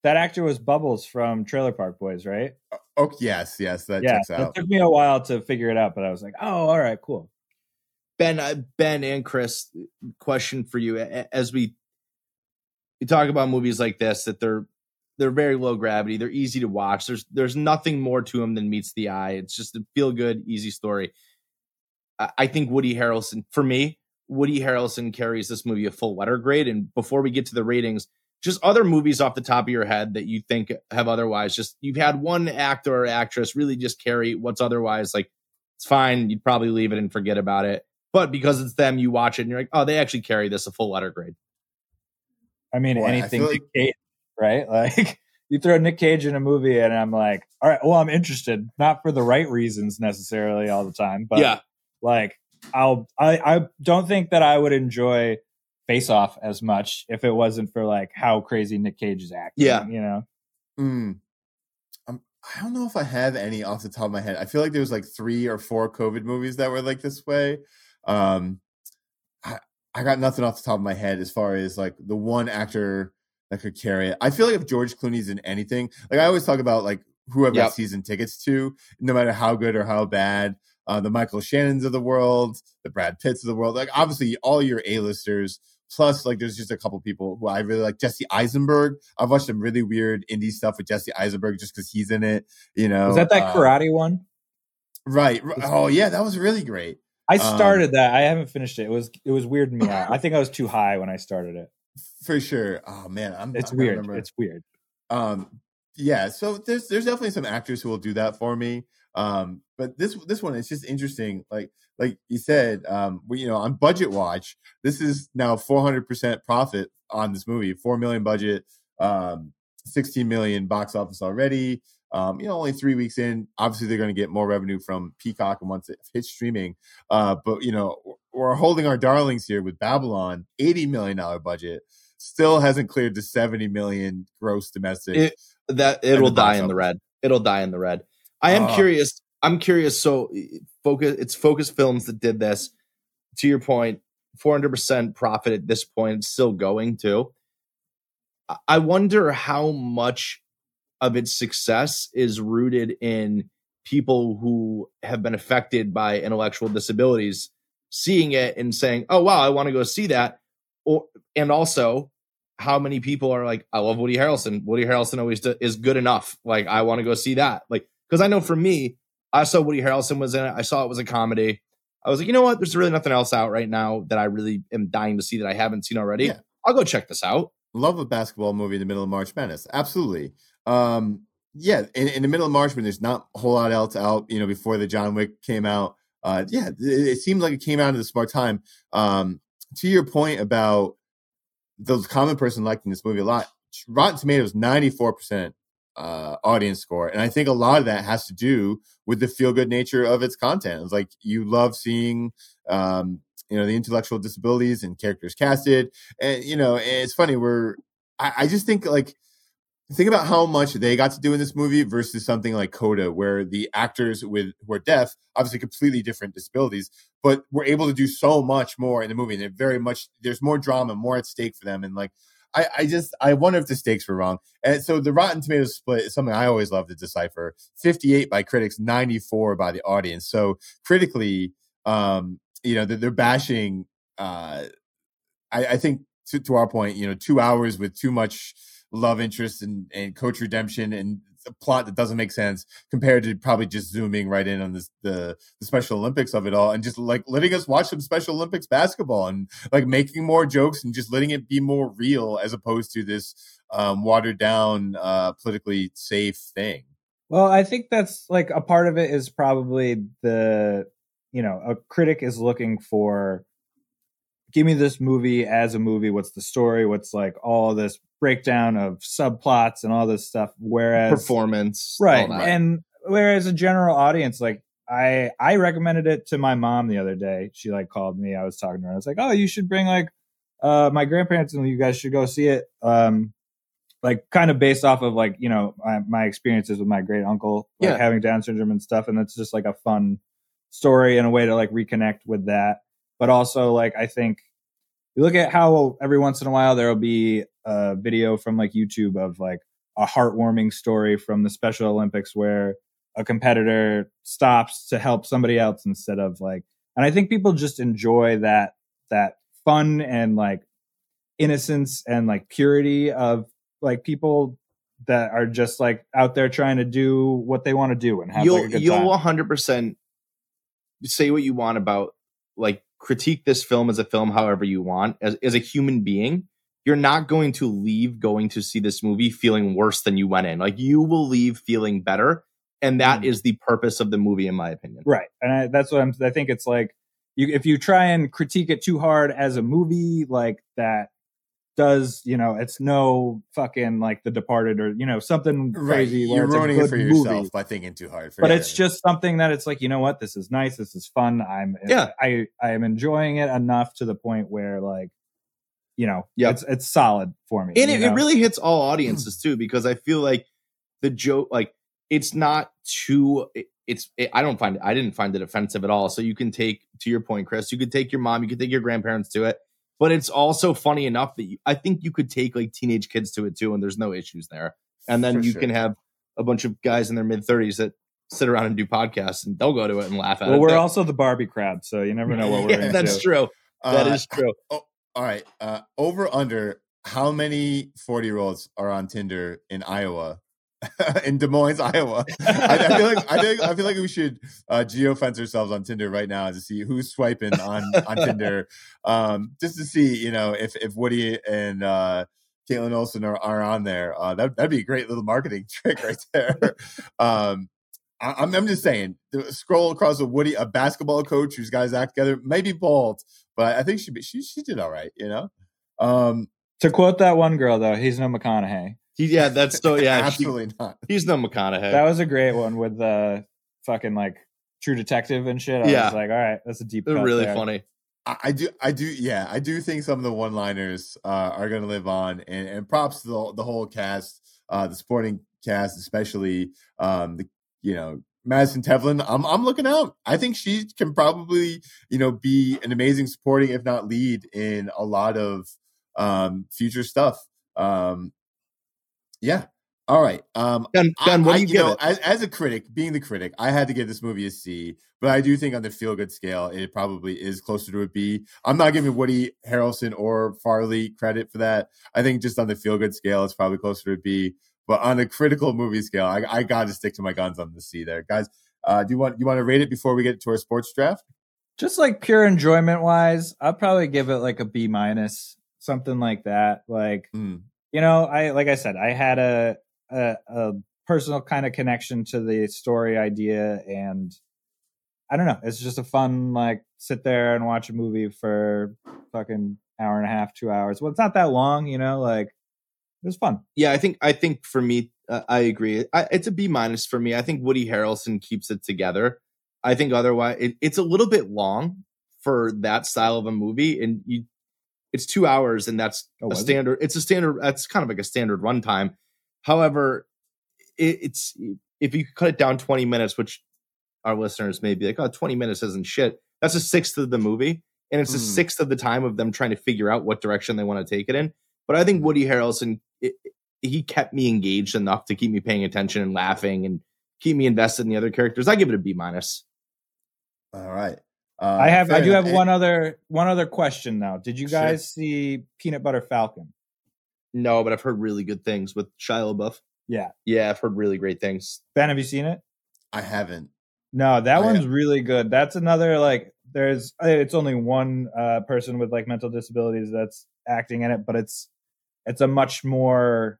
[SPEAKER 2] that actor was Bubbles from Trailer Park Boys, right?
[SPEAKER 1] Oh yes, yes, that
[SPEAKER 2] yeah,
[SPEAKER 1] checks
[SPEAKER 2] it took me a while to figure it out, but I was like, oh, all right, cool.
[SPEAKER 3] Ben, uh, Ben, and Chris, question for you: as we we talk about movies like this, that they're they're very low gravity, they're easy to watch. There's there's nothing more to them than meets the eye. It's just a feel good, easy story. I, I think Woody Harrelson, for me, Woody Harrelson carries this movie a full letter grade. And before we get to the ratings, just other movies off the top of your head that you think have otherwise just you've had one actor or actress really just carry what's otherwise like it's fine. You'd probably leave it and forget about it but because it's them, you watch it and you're like, oh, they actually carry this a full letter grade.
[SPEAKER 2] I mean,
[SPEAKER 1] Boy, I
[SPEAKER 2] anything
[SPEAKER 1] feel
[SPEAKER 2] Nick Cage, right? Like you throw Nick Cage in a movie, and I'm like, all right, well, I'm interested, not for the right reasons necessarily all the time, but yeah, like I'll, I, I don't think that I would enjoy Face Off as much if it wasn't for like how crazy Nick Cage is acting.
[SPEAKER 3] Yeah.
[SPEAKER 2] you know.
[SPEAKER 1] Mm. Um, I don't know if I have any off the top of my head. I feel like there was like three or four COVID movies that were like this way. Um, I, got nothing off the top of my head as far as like the one actor that could carry it. I feel like if George Clooney's in anything, like I always talk about like whoever
[SPEAKER 3] Yep.
[SPEAKER 1] season tickets to, no matter how good or how bad, uh, the Michael Shannons of the world, the Brad Pitts of the world, like obviously all your A-listers. Plus, like, there's just a couple people who I really like. Jesse Eisenberg. I've watched some really weird indie stuff with Jesse Eisenberg just because he's in it. You know,
[SPEAKER 2] is that that
[SPEAKER 1] uh,
[SPEAKER 2] karate one?
[SPEAKER 1] Right. Oh yeah, that was really great.
[SPEAKER 2] I
[SPEAKER 1] um,
[SPEAKER 2] started that. I haven't finished it. It was it was weirding me out. I think I was too high when I started it.
[SPEAKER 1] For sure. Oh man, I'm.
[SPEAKER 2] It's
[SPEAKER 1] I'm
[SPEAKER 2] weird. It's weird.
[SPEAKER 1] um yeah so there's there's definitely some actors who will do that for me um but this this one is just interesting like like you said um we, you know on budget watch this is now 400% profit on this movie 4 million budget um 16 million box office already um you know only three weeks in obviously they're going to get more revenue from peacock and once it hits streaming uh but you know we're holding our darlings here with babylon 80 million dollar budget still hasn't cleared the 70 million gross domestic
[SPEAKER 3] It, that
[SPEAKER 1] it'll
[SPEAKER 3] die in the red. It'll die in the red. I am
[SPEAKER 1] Ah.
[SPEAKER 3] curious. I'm curious. So focus. It's Focus Films that did this. To your point, 400 percent profit at this point. It's still going too. I- I wonder how much of its success is rooted in people who have been affected by intellectual disabilities seeing it and saying, "Oh wow, I want to go see that," or and also how many people are like, "I love Woody Harrelson. Woody Harrelson always do- is good enough. Like I want to go see that." Like because I know for me, I saw Woody Harrelson was in it. I saw it was a comedy. I was like, you know what? There's really nothing else out right now that I really am dying to see that I haven't seen already.
[SPEAKER 1] Yeah.
[SPEAKER 3] I'll go check this out.
[SPEAKER 1] love a basketball movie in the middle of March Madness. Absolutely. Um, yeah, in, in the middle of March when there's not a whole lot else out, you know, before the John Wick came out. Uh, yeah, it, it seemed like it came out at a smart time. Um, to your point about the common person liking this movie a lot, Rotten Tomatoes 94% uh, audience score. And I think a lot of that has to do with the feel good nature of its content. It's like you love seeing, um, you know, the intellectual disabilities and characters casted. And, you know, it's funny, we're, I, I just think like think about how much they got to do in this movie versus something like Coda, where the actors with who are deaf, obviously completely different disabilities, but were able to do so much more in the movie. And they're very much there's more drama, more at stake for them. And like I, I just I wonder if the stakes were wrong. And so the Rotten Tomatoes split is something I always love to decipher. 58 by critics, 94 by the audience. So critically, um, you know, they're, they're bashing uh I, I think to, to our point, you know, two hours with too much love interest and, and coach redemption and a plot that doesn't make sense compared to probably just zooming right in on this the, the special olympics of it all and just like letting us watch some special olympics basketball and like making more jokes and just letting it be more real as opposed to this um, watered down uh, politically safe thing.
[SPEAKER 2] Well i think that's like a part of it is probably the you know a critic is looking for give me this movie as a movie. What's the story? What's like all this breakdown of subplots and all this stuff? Whereas
[SPEAKER 3] performance
[SPEAKER 2] right and whereas a general audience like i i recommended it to my mom the other day. She like called me. I was talking to her. I was like oh you should bring like uh my grandparents and you guys should go see it. Um like kind of based off of like you know my, my experiences with my great uncle like
[SPEAKER 3] Yeah.
[SPEAKER 2] having down syndrome and stuff and it's just like a fun story and a way to like reconnect with that but also like i think you look at how every once in a while there'll be a video from like youtube of like a heartwarming story from the special olympics where a competitor stops to help somebody else instead of like and i think people just enjoy that that fun and like innocence and like purity of like people that are just like out there trying to do what they want to do and have
[SPEAKER 3] you'll
[SPEAKER 2] like a good
[SPEAKER 3] you'll
[SPEAKER 2] time.
[SPEAKER 3] 100 percent say what you want about like critique this film as a film however you want as, as a human being you're not going to leave going to see this movie feeling worse than you went in like you will leave feeling better and that
[SPEAKER 2] Mm.
[SPEAKER 3] is the purpose of the movie in my opinion
[SPEAKER 2] right and I, that's what i'm i think it's like you if you try and critique it too hard as a movie like that does you know it's no fucking like the departed or you know something
[SPEAKER 1] right
[SPEAKER 2] crazy
[SPEAKER 1] you're ruining it for
[SPEAKER 2] movie.
[SPEAKER 1] yourself by thinking too hard for
[SPEAKER 2] but it's just something that it's like you know what? This is nice. This is fun. I'm
[SPEAKER 3] Yeah.
[SPEAKER 2] i i am enjoying it enough to the point where like you know
[SPEAKER 3] Yep.
[SPEAKER 2] it's it's solid for me
[SPEAKER 3] and it, it really hits all audiences too because i feel like the joke like it's not too it, it's it, i don't find it i didn't find it offensive at all. So you can take to your point chris you could take your mom you could take your grandparents to it but it's also funny enough that you, i think you could take like teenage kids to it too and there's no issues there. And then
[SPEAKER 1] For
[SPEAKER 3] you
[SPEAKER 1] sure.
[SPEAKER 3] can have a bunch of guys in their mid 30s that sit around and do podcasts and they'll go to it and laugh at
[SPEAKER 2] well
[SPEAKER 3] it
[SPEAKER 2] Well,
[SPEAKER 3] we're
[SPEAKER 2] also the barbie crowd so you never know what we're
[SPEAKER 3] yeah,
[SPEAKER 2] into
[SPEAKER 3] that's true. That
[SPEAKER 1] Uh,
[SPEAKER 3] is true.
[SPEAKER 1] all right uh over under how many 40 year olds are on tinder in iowa in Des Moines, Iowa. I, I feel like I think I feel like we should uh, geofence ourselves on Tinder right now to see who's swiping on on Tinder, um, just to see you know if if Woody and uh, Kaitlin Olson are, are on there. Uh, that that'd be a great little marketing trick right there. um, I, I'm I'm just saying, scroll across a Woody, a basketball coach whose guys act together, maybe bald, but I think she she she did all right, you know. Um,
[SPEAKER 2] to quote that one girl though he's no mcconaughey
[SPEAKER 3] He- yeah that's so yeah she-
[SPEAKER 1] absolutely not.
[SPEAKER 3] he's no mcconaughey
[SPEAKER 2] that was a great one with the fucking like true detective and shit i
[SPEAKER 3] Yeah.
[SPEAKER 2] was like all right that's a deep
[SPEAKER 3] They're
[SPEAKER 2] cut
[SPEAKER 3] really
[SPEAKER 2] there.
[SPEAKER 3] funny
[SPEAKER 1] I, I do, I do, yeah, I do think some of the one-liners uh, are going to live on, and, and props to the, the whole cast, uh, the supporting cast, especially um, the you know Madison Tevlin. I'm I'm looking out. I think she can probably you know be an amazing supporting, if not lead, in a lot of um, future stuff. Um, yeah. All right. Um,
[SPEAKER 3] ben, ben what do you, give
[SPEAKER 1] know,
[SPEAKER 3] it
[SPEAKER 1] As, as a critic, being the critic, I had to give this movie a C, but I do think on the feel good scale, it probably is closer to a B. I'm not giving Woody Harrelson or Farrelly credit for that. I think just on the feel good scale, it's probably closer to a B. But on the critical movie scale, I, I got to stick to my guns on the C there, guys. Uh, do you want you want to rate it before we get to our sports draft?
[SPEAKER 2] just like pure enjoyment wise i'll probably give it like a b minus something like that like
[SPEAKER 1] Hmm.
[SPEAKER 2] You know i like i said i had a a, a personal kind of connection to the story idea and i don't know it's just a fun like sit there and watch a movie for fucking hour and a half two hours. Well it's not that long you know like it was fun.
[SPEAKER 3] Yeah i think i think for me uh, i agree. I, it's a b minus for me. I think woody harrelson keeps it together. I think otherwise it, it's a little bit long for that style of a movie and you it's two hours and that's
[SPEAKER 2] Oh,
[SPEAKER 3] a
[SPEAKER 2] was it?
[SPEAKER 3] standard it's a standard that's kind of like a standard runtime However, it, it's if you cut it down 20 minutes, which our listeners may be like, oh, 20 minutes isn't shit. That's a sixth of the movie. And it's a
[SPEAKER 1] Mm.
[SPEAKER 3] sixth of the time of them trying to figure out what direction they want to take it in. But I think Woody Harrelson, it, he kept me engaged enough to keep me paying attention and laughing and keep me invested in the other characters. I give it a B minus.
[SPEAKER 1] All right. Uh,
[SPEAKER 2] I have I do
[SPEAKER 1] enough.
[SPEAKER 2] have one other one other question now. Did you
[SPEAKER 1] Sure.
[SPEAKER 2] guys see Peanut Butter Falcon?
[SPEAKER 3] No, but I've heard really good things with Shia LaBeouf.
[SPEAKER 2] Yeah.
[SPEAKER 3] Yeah, I've heard really great things.
[SPEAKER 2] Ben, have you seen it?
[SPEAKER 1] I haven't.
[SPEAKER 2] No, that
[SPEAKER 1] Oh,
[SPEAKER 2] one's
[SPEAKER 1] yeah.
[SPEAKER 2] really good. That's another like there's uh, it's only one uh person with like mental disabilities that's acting in it, but it's it's a much more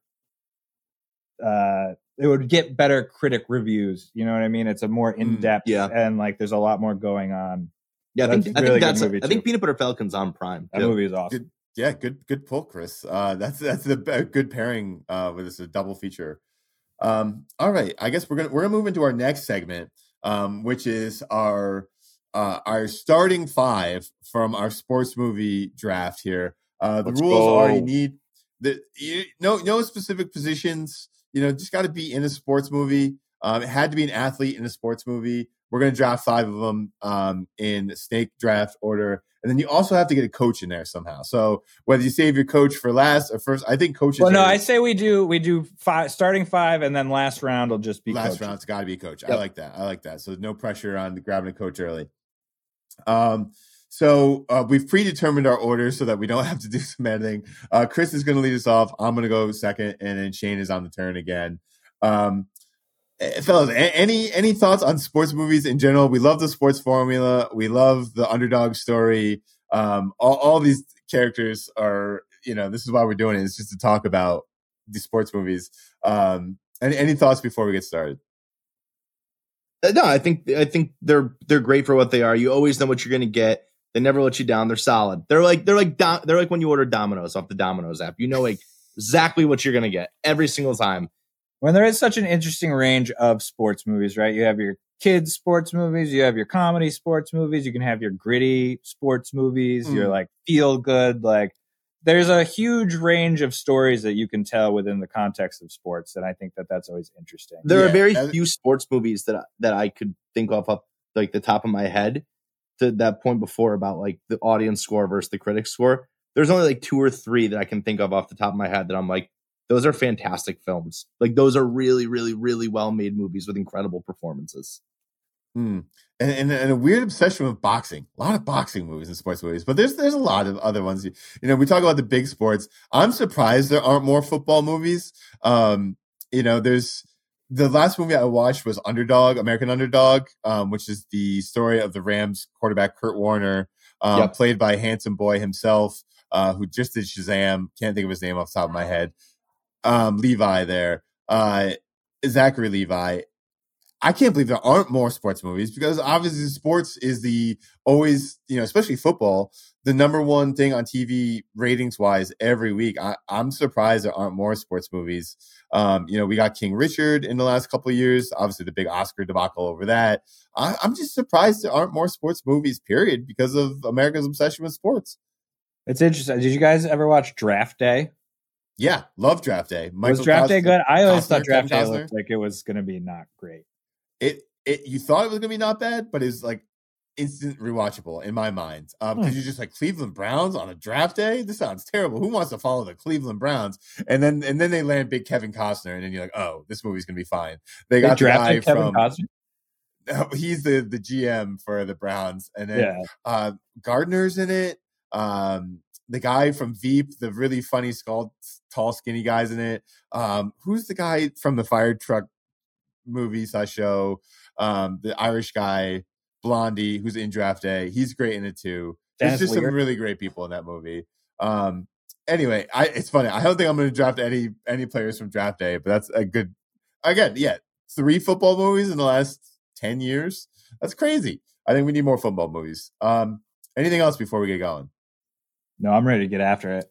[SPEAKER 2] uh it would get better critic reviews, you know what I mean? It's a more
[SPEAKER 1] Mm,
[SPEAKER 2] in-depth
[SPEAKER 3] yeah.
[SPEAKER 2] and like there's a lot more going on.
[SPEAKER 3] Yeah, I
[SPEAKER 2] That's
[SPEAKER 3] think, I
[SPEAKER 2] really
[SPEAKER 3] think
[SPEAKER 2] good
[SPEAKER 3] that's
[SPEAKER 2] movie,
[SPEAKER 3] I think. Peanut Butter Falcon's on Prime.
[SPEAKER 2] That
[SPEAKER 3] too.
[SPEAKER 2] movie is awesome.
[SPEAKER 1] Good. Yeah, good good pull, Chris. Uh, that's that's the a good pairing uh, with this a double feature. Um, all right, I guess we're gonna we're gonna move into our next segment, um, which is our uh, our starting five from our sports movie draft here. Uh, the
[SPEAKER 3] Let's
[SPEAKER 1] rules are you need the you, no no specific positions. You know, just got to be in a sports movie. Um, it had to be an athlete in a sports movie. We're gonna draft five of them um, in snake draft order, and then you also have to get a coach in there somehow. So whether you save your coach for last or first, I think coaches.
[SPEAKER 2] Well, no,
[SPEAKER 1] are-
[SPEAKER 2] I say we do we do five starting five and then last round will just be
[SPEAKER 1] last
[SPEAKER 2] coaches.
[SPEAKER 1] round's got to be a coach. I like that. I like that. So no pressure on grabbing a coach early. Um, so uh, we've predetermined our order so that we don't have to do some editing. Uh, Chris is going to lead us off. I'm going to go second, and then Shane is on the turn again. Um, fellas, any any thoughts on sports movies in general? We love the sports formula. We love the underdog story. Um, all, all these characters are, you know, this is why we're doing it. It's just to talk about the sports movies. Um, any, any thoughts before we get started?
[SPEAKER 3] Uh, No, I think I think they're they're great for what they are. You always know what you're going to get. They never let you down. They're solid. They're like they're like Do- they're like when you order Domino's off the Domino's app. You know like exactly what you're going to get every single time.
[SPEAKER 2] When there is such an interesting range of sports movies, right? You have your kids sports movies, you have your comedy sports movies, you can have your gritty sports movies, your
[SPEAKER 1] Mm.
[SPEAKER 2] like feel good, like there's a huge range of stories that you can tell within the context of sports, and I think that that's always interesting.
[SPEAKER 3] There
[SPEAKER 1] Yeah,
[SPEAKER 3] are very few sports movies that I- that I could think of up like the top of my head. To that point before about like the audience score versus the critic score, there's only like two or three that I can think of off the top of my head that I'm like, those are fantastic films. Like those are really, really, really well made movies with incredible performances.
[SPEAKER 1] Hmm. And, and, and a weird obsession with boxing. A lot of boxing movies and sports movies, but there's there's a lot of other ones. You know, we talk about the big sports. I'm surprised there aren't more football movies. Um, you know, there's the last movie I watched was Underdog, American Underdog, um, which is the story of the Rams quarterback Kurt Warner, um,
[SPEAKER 3] Yep.
[SPEAKER 1] played by handsome boy himself, uh, who just did Shazam. Can't think of his name off the top of my head. Um, Levi there, uh, Zachary Levi. I can't believe there aren't more sports movies because obviously sports is the always, you know, especially football, the number one thing on TV ratings wise every week. I, I'm surprised there aren't more sports movies. Um, you know, we got King Richard in the last couple years, obviously the big Oscar debacle over that. I, I'm just surprised there aren't more sports movies, period, because of America's obsession with sports.
[SPEAKER 2] It's interesting. Did you guys ever watch Draft Day?
[SPEAKER 1] Yeah, love Draft Day.
[SPEAKER 2] was Draft Day good? I always
[SPEAKER 1] Costner,
[SPEAKER 2] thought Draft Day
[SPEAKER 1] Costner?
[SPEAKER 2] looked like it was going to be not great.
[SPEAKER 1] it it you thought it was gonna be not bad, but it's like instant rewatchable in my mind. Um, because
[SPEAKER 2] Hmm.
[SPEAKER 1] you're just like Cleveland Browns on a draft day. This sounds terrible. Who wants to follow the Cleveland Browns? And then and then they land big Kevin Costner, and then you're like, oh, this movie's gonna be fine. They
[SPEAKER 2] They
[SPEAKER 1] got the guy
[SPEAKER 2] drafted Kevin
[SPEAKER 1] from
[SPEAKER 2] Costner.
[SPEAKER 1] he's the the GM for the Browns, and then
[SPEAKER 2] Yeah,
[SPEAKER 1] uh Garner's in it. Um the guy from Veep, the really funny skull tall skinny guys in it. Um who's the guy from the fire truck movies I show? Um the Irish guy, Blondie, who's in draft day. He's great in it too. There's just some really great people in that movie. Um anyway, I it's funny. I don't think I'm gonna draft any any players from draft day, but that's a good again, yeah. Three football movies in the last 10 years. That's crazy. I think we need more football movies. Um, anything else before we get going?
[SPEAKER 2] No, I'm ready to get after it.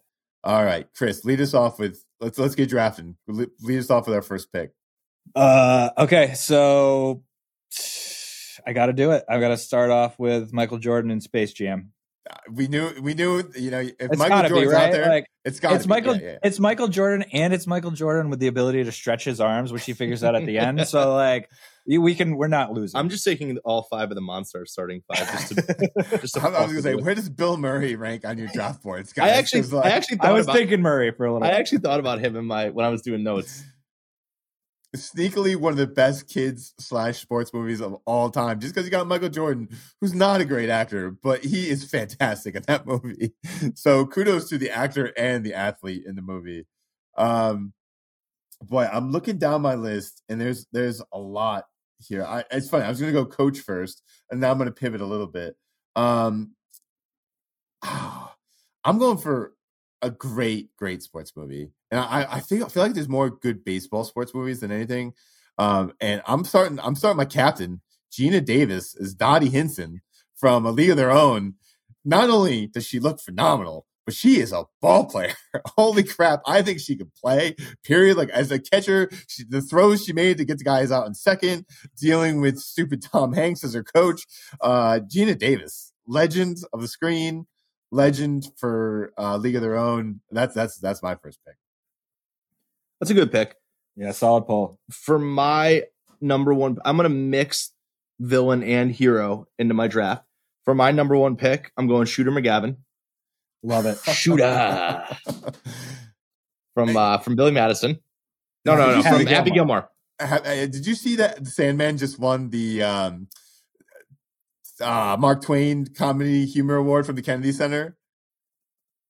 [SPEAKER 1] All right, Chris, lead us off with let's let's get drafting. Lead us off with our first pick.
[SPEAKER 2] Uh, okay, so I got to do it. I've got to start off with Michael Jordan in Space Jam.
[SPEAKER 1] we knew we knew you know if
[SPEAKER 2] It's
[SPEAKER 1] Michael
[SPEAKER 2] gotta be right.
[SPEAKER 1] out there,
[SPEAKER 2] Like
[SPEAKER 1] it's got
[SPEAKER 2] it's Michael. It's Michael Jordan, and it's Michael Jordan with the ability to stretch his arms, which he figures out at the end. So like, you- we can. We're not losing.
[SPEAKER 3] I'm just taking all five of the monster starting five just to just to
[SPEAKER 1] I, I was gonna say,
[SPEAKER 3] you.
[SPEAKER 1] where does Bill Murray rank on your draft boards, guys?
[SPEAKER 3] I actually
[SPEAKER 1] 'Cause, like,
[SPEAKER 3] I actually thought
[SPEAKER 2] I was
[SPEAKER 3] about
[SPEAKER 2] thinking Murray for a little.
[SPEAKER 3] I
[SPEAKER 2] while.
[SPEAKER 3] actually thought about him in my when I was doing notes.
[SPEAKER 1] sneakily one of the best kids slash sports movies of all time just because you got michael jordan who's not a great actor but he is fantastic in that movie so kudos to the actor and the athlete in the movie um boy i'm looking down my list and there's there's a lot here I, it's funny i was gonna go coach first and now i'm gonna pivot a little bit um i'm going for a great, great sports movie. And I, I think I feel like there's more good baseball sports movies than anything. Um, and I'm starting I'm starting my captain, Geena Davis, is Dottie Hinson from A League of Their Own. Not only does she look phenomenal, but she is a ball player. Holy crap. I think she could play, period. Like as a catcher, she, the throws she made to get the guys out in second, dealing with stupid Tom Hanks as her coach. Uh, Geena Davis, legend of the screen legend for uh, League of Their Own. That's that's that's my first pick.
[SPEAKER 3] That's a good pick.
[SPEAKER 2] yeah, solid Paul.
[SPEAKER 3] For my number one, I'm gonna mix villain and hero into my draft. For my number one pick, I'm going Shooter McGavin.
[SPEAKER 2] Love it.
[SPEAKER 3] Shooter from uh, from Billy Madison. No, no, no,
[SPEAKER 1] Happy
[SPEAKER 3] from
[SPEAKER 2] Gilmore.
[SPEAKER 3] Happy Gilmore.
[SPEAKER 1] Ha- uh, Did you see that Sandman just won the um, uh, Mark Twain Comedy Humor Award from the Kennedy Center?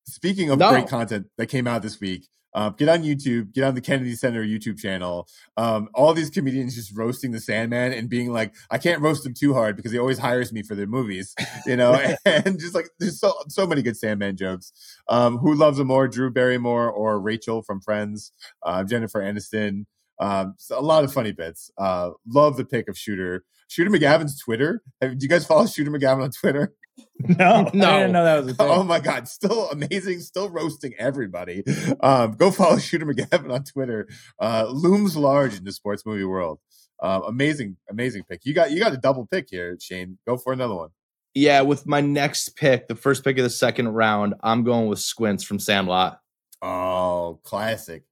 [SPEAKER 1] Speaking of
[SPEAKER 3] No.
[SPEAKER 1] great content that came out this week, uh, get on YouTube, get on the Kennedy Center YouTube channel. Um, all these comedians just roasting the Sandman and being like, I can't roast him too hard because he always hires me for their movies, you know, and just like there's so so many good Sandman jokes. Um, who loves him more, Drew Barrymore or Rachel from Friends, uh, Jennifer Aniston. Um, so a lot of funny bits. Uh, love the pick of Shooter. Shooter McGavin's Twitter. Do you guys follow Shooter McGavin on Twitter?
[SPEAKER 2] No,
[SPEAKER 3] No.
[SPEAKER 2] I didn't know that was a thing.
[SPEAKER 1] Oh my God, still amazing, still roasting everybody. Um, go follow Shooter McGavin on Twitter. Uh, looms large in the sports movie world. Um, amazing, amazing pick. You got you got a double pick here, Shane. Go for another one.
[SPEAKER 3] Yeah, with my next pick, the first pick of the second round, I'm going with Squints from Sandlot.
[SPEAKER 1] Oh, classic.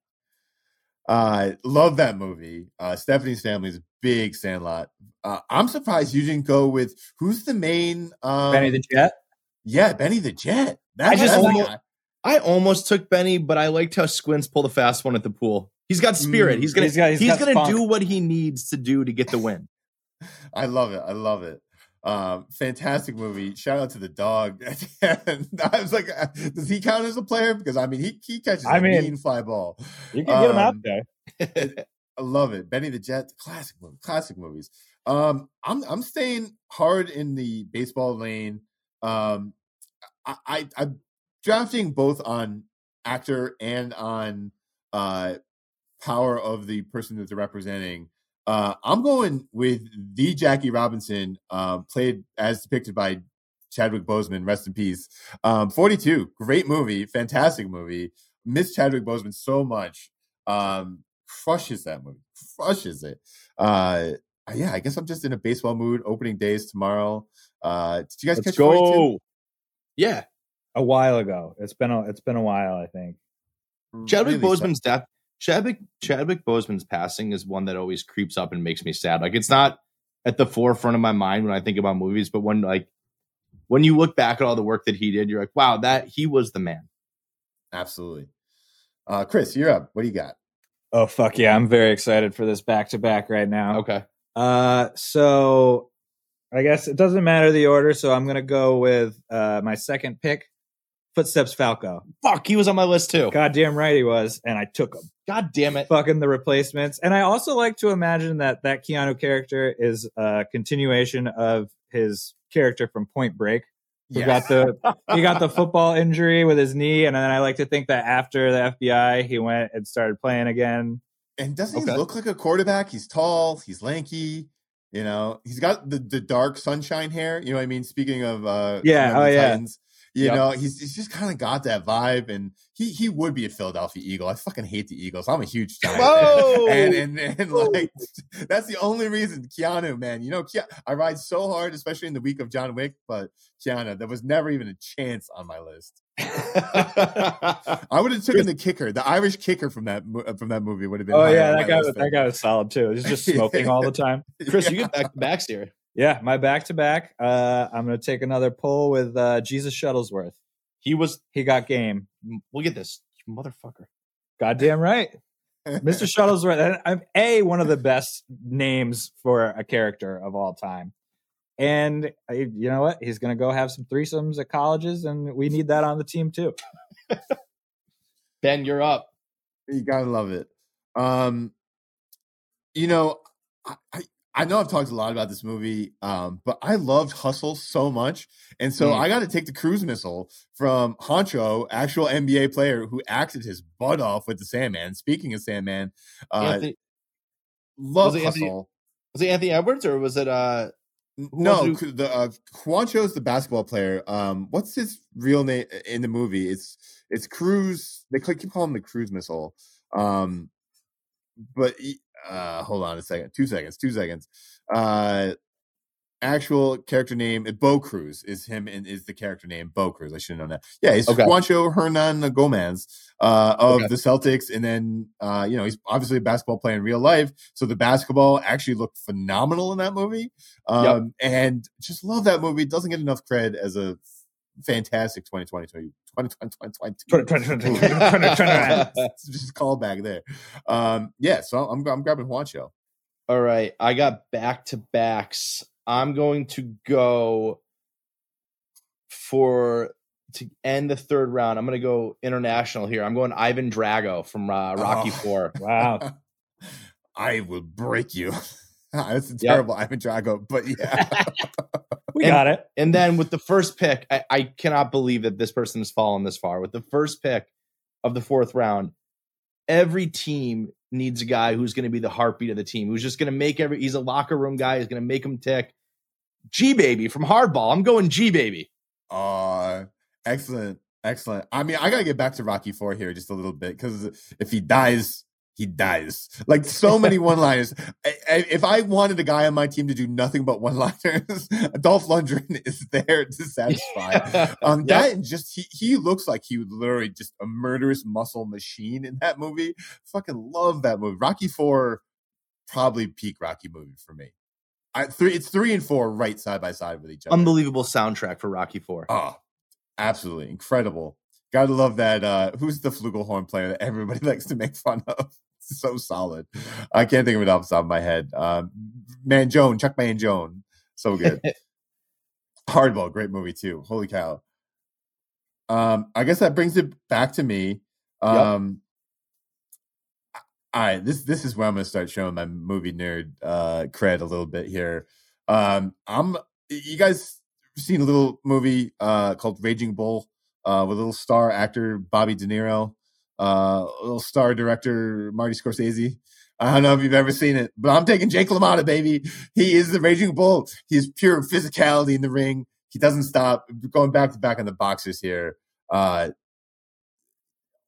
[SPEAKER 1] Uh, love that movie. Uh, Stephanie's family is a big Sandlot. Uh, I'm surprised you didn't go with who's the main. Um,
[SPEAKER 2] Benny the Jet.
[SPEAKER 1] yeah, Benny the Jet. That's,
[SPEAKER 3] I just
[SPEAKER 1] that's
[SPEAKER 3] almost- I almost took Benny, but I liked how Squints pulled a fast one at the pool. He's got spirit.
[SPEAKER 1] Mm,
[SPEAKER 3] he's gonna
[SPEAKER 2] he's got-
[SPEAKER 3] he's,
[SPEAKER 2] he's got
[SPEAKER 3] gonna
[SPEAKER 2] spunk.
[SPEAKER 3] do what he needs to do to get the win.
[SPEAKER 1] I love it. I love it. Um, fantastic movie. Shout out to the dog. I was like, uh, does he count as a player? Because I mean, he he catches
[SPEAKER 2] I
[SPEAKER 1] a
[SPEAKER 2] mean-
[SPEAKER 1] mean fly ball.
[SPEAKER 2] You can get him out
[SPEAKER 1] Um,
[SPEAKER 2] there.
[SPEAKER 1] I love it. Benny the Jet, classic movie, classic movies. Um, I'm I'm staying hard in the baseball lane. Um, I, I I'm drafting both on actor and on uh power of the person that they're representing. Uh, I'm going with the Jackie Robinson, uh, played as depicted by Chadwick Boseman. Rest in peace. Um, 42, great movie, fantastic movie. Miss Chadwick Boseman so much. Um, crushes that movie, crushes it. Uh, yeah, I guess I'm just in a baseball mood. Opening days tomorrow. Uh, did you guys
[SPEAKER 3] Let's
[SPEAKER 1] catch 42?
[SPEAKER 3] go. Yeah,
[SPEAKER 2] A while ago. It's been a it's been a while. I think.
[SPEAKER 3] Chadwick
[SPEAKER 1] Really sad.
[SPEAKER 3] Boseman's death. Chadwick Chadwick Boseman's passing is one that always creeps up and makes me sad. Like it's not at the forefront of my mind when I think about movies, but when like when you look back at all the work that he did, you're like, wow, that he was the man.
[SPEAKER 1] Absolutely. Uh, Chris, you're up. What do you got?
[SPEAKER 2] Oh fuck yeah! I'm very excited for this back to back right now.
[SPEAKER 3] Okay.
[SPEAKER 2] Uh, so I guess it doesn't matter the order. So I'm gonna go with uh my second pick, Footsteps Falco.
[SPEAKER 3] Fuck, he was on my list too. God,
[SPEAKER 2] Goddamn right he was, and I took him.
[SPEAKER 3] God damn it.
[SPEAKER 2] Fucking the replacements, and I also like to imagine that that Keanu character is a continuation of his character from Point Break. He got the he got the football injury with his knee, and then I like to think that after the FBI, he went and started playing again.
[SPEAKER 1] And doesn't
[SPEAKER 3] Okay.
[SPEAKER 1] he look like a quarterback? He's tall, he's lanky, you know, he's got the, the dark sunshine hair. You know what I mean? Speaking of uh
[SPEAKER 2] Yeah,
[SPEAKER 1] you know,
[SPEAKER 2] oh,
[SPEAKER 1] the
[SPEAKER 2] yeah.
[SPEAKER 1] You
[SPEAKER 3] Yep.
[SPEAKER 1] know, he's, he's just kind of got that vibe, and he he would be a Philadelphia Eagle. I fucking hate the Eagles. I'm a huge Giant
[SPEAKER 3] Whoa!
[SPEAKER 1] fan, and and, and like that's the only reason. Keanu, man, you know, I ride so hard, especially in the week of John Wick, but Keanu, there was never even a chance on my list. I would have taken the kicker, the Irish kicker from that from that movie would have been.
[SPEAKER 2] Oh yeah, that guy was that guy was solid too. He's just smoking all the time.
[SPEAKER 3] Chris, you get back to backs here.
[SPEAKER 2] Yeah, my back to back. Uh, I'm gonna take another pull with uh, Jesus Shuttlesworth.
[SPEAKER 3] He was.
[SPEAKER 2] He got game.
[SPEAKER 3] We'll get this motherfucker.
[SPEAKER 2] Goddamn right, Mr. Shuttlesworth. I'm a one of the best names for a character of all time. And uh, you know what? He's gonna go have some threesomes at colleges, and we need that on the team too.
[SPEAKER 3] Ben, you're up.
[SPEAKER 1] You gotta love it. Um, you know, I, I I know I've talked a lot about this movie, um, but I loved Hustle so much, and so
[SPEAKER 3] Mm.
[SPEAKER 1] I got to take the cruise missile from Juancho, actual NBA player who acted his butt off with the Sandman. Speaking of Sandman, uh,
[SPEAKER 3] Anthony,
[SPEAKER 1] love
[SPEAKER 3] was it Anthony-
[SPEAKER 1] Hustle.
[SPEAKER 3] was it Anthony Edwards or was it uh
[SPEAKER 1] No, the uh, Juancho's the basketball player. Um, what's his real name in the movie? It's it's Cruz. They keep calling him the Cruise Missile. Um, but uh, hold on a second, two seconds, two seconds. Uh, actual character name Bo Cruz is him and is the character name Bo Cruz. I should have known that. Yeah, he's
[SPEAKER 3] Okay.
[SPEAKER 1] Juancho Hernan Gomez uh, of
[SPEAKER 3] Okay.
[SPEAKER 1] the Celtics, and then uh, you know he's obviously a basketball player in real life. So the basketball actually looked phenomenal in that movie, um, and just love that movie. It doesn't get enough cred as a fantastic 2020 just call back there. Um, yeah, so I'm I'm grabbing Juancho.
[SPEAKER 3] All right, I got back to backs. I'm going to go for to end the third round. I'm going to go international here. I'm going Ivan Drago from uh, Rocky
[SPEAKER 1] Oh.
[SPEAKER 3] Four.
[SPEAKER 2] Wow.
[SPEAKER 1] I will break you. That's a
[SPEAKER 3] Yep.
[SPEAKER 1] terrible Ivan Drago, but yeah.
[SPEAKER 2] We
[SPEAKER 3] And-
[SPEAKER 2] got it.
[SPEAKER 3] And then with the first pick, I, I cannot believe that this person has fallen this far. With the first pick of the fourth round, every team needs a guy who's going to be the heartbeat of the team, who's just going to make every. He's a locker room guy. He's going to make them tick. G baby from Hardball. I'm going G baby.
[SPEAKER 1] Uh excellent, excellent. I mean, I gotta get back to Rocky Four here just a little bit because if he dies, he dies. Like so many one-liners. I, I, if I wanted a guy on my team to do nothing but one-liners, Dolph Lundgren is there to satisfy. Um,
[SPEAKER 3] Yep.
[SPEAKER 1] that and just he, he looks like he would literally just a murderous muscle machine in that movie. Fucking love that movie. Rocky Four, probably peak Rocky movie for me. I three it's three and four right side by side with each other.
[SPEAKER 3] Unbelievable soundtrack for Rocky Four.
[SPEAKER 1] Oh, absolutely incredible. Gotta love that. Uh, who's the flugelhorn player that everybody likes to make fun of? So solid. I can't think of it off the top of my head. Um, Mangione, Chuck Mangione, so good. Hardball, great movie too. Holy cow. Um, I guess that brings it back to me. Um, all right, this this is where I'm gonna start showing my movie nerd uh cred a little bit here. Um, I'm you guys seen a little movie uh called Raging Bull uh with a little star actor Bobby De Niro, uh little star director Marty Scorsese. I don't know if you've ever seen it, but I'm taking Jake LaMotta, baby. He is the Raging Bull. He is pure physicality in the ring. He doesn't stop. Going back to back on the boxers here. Uh,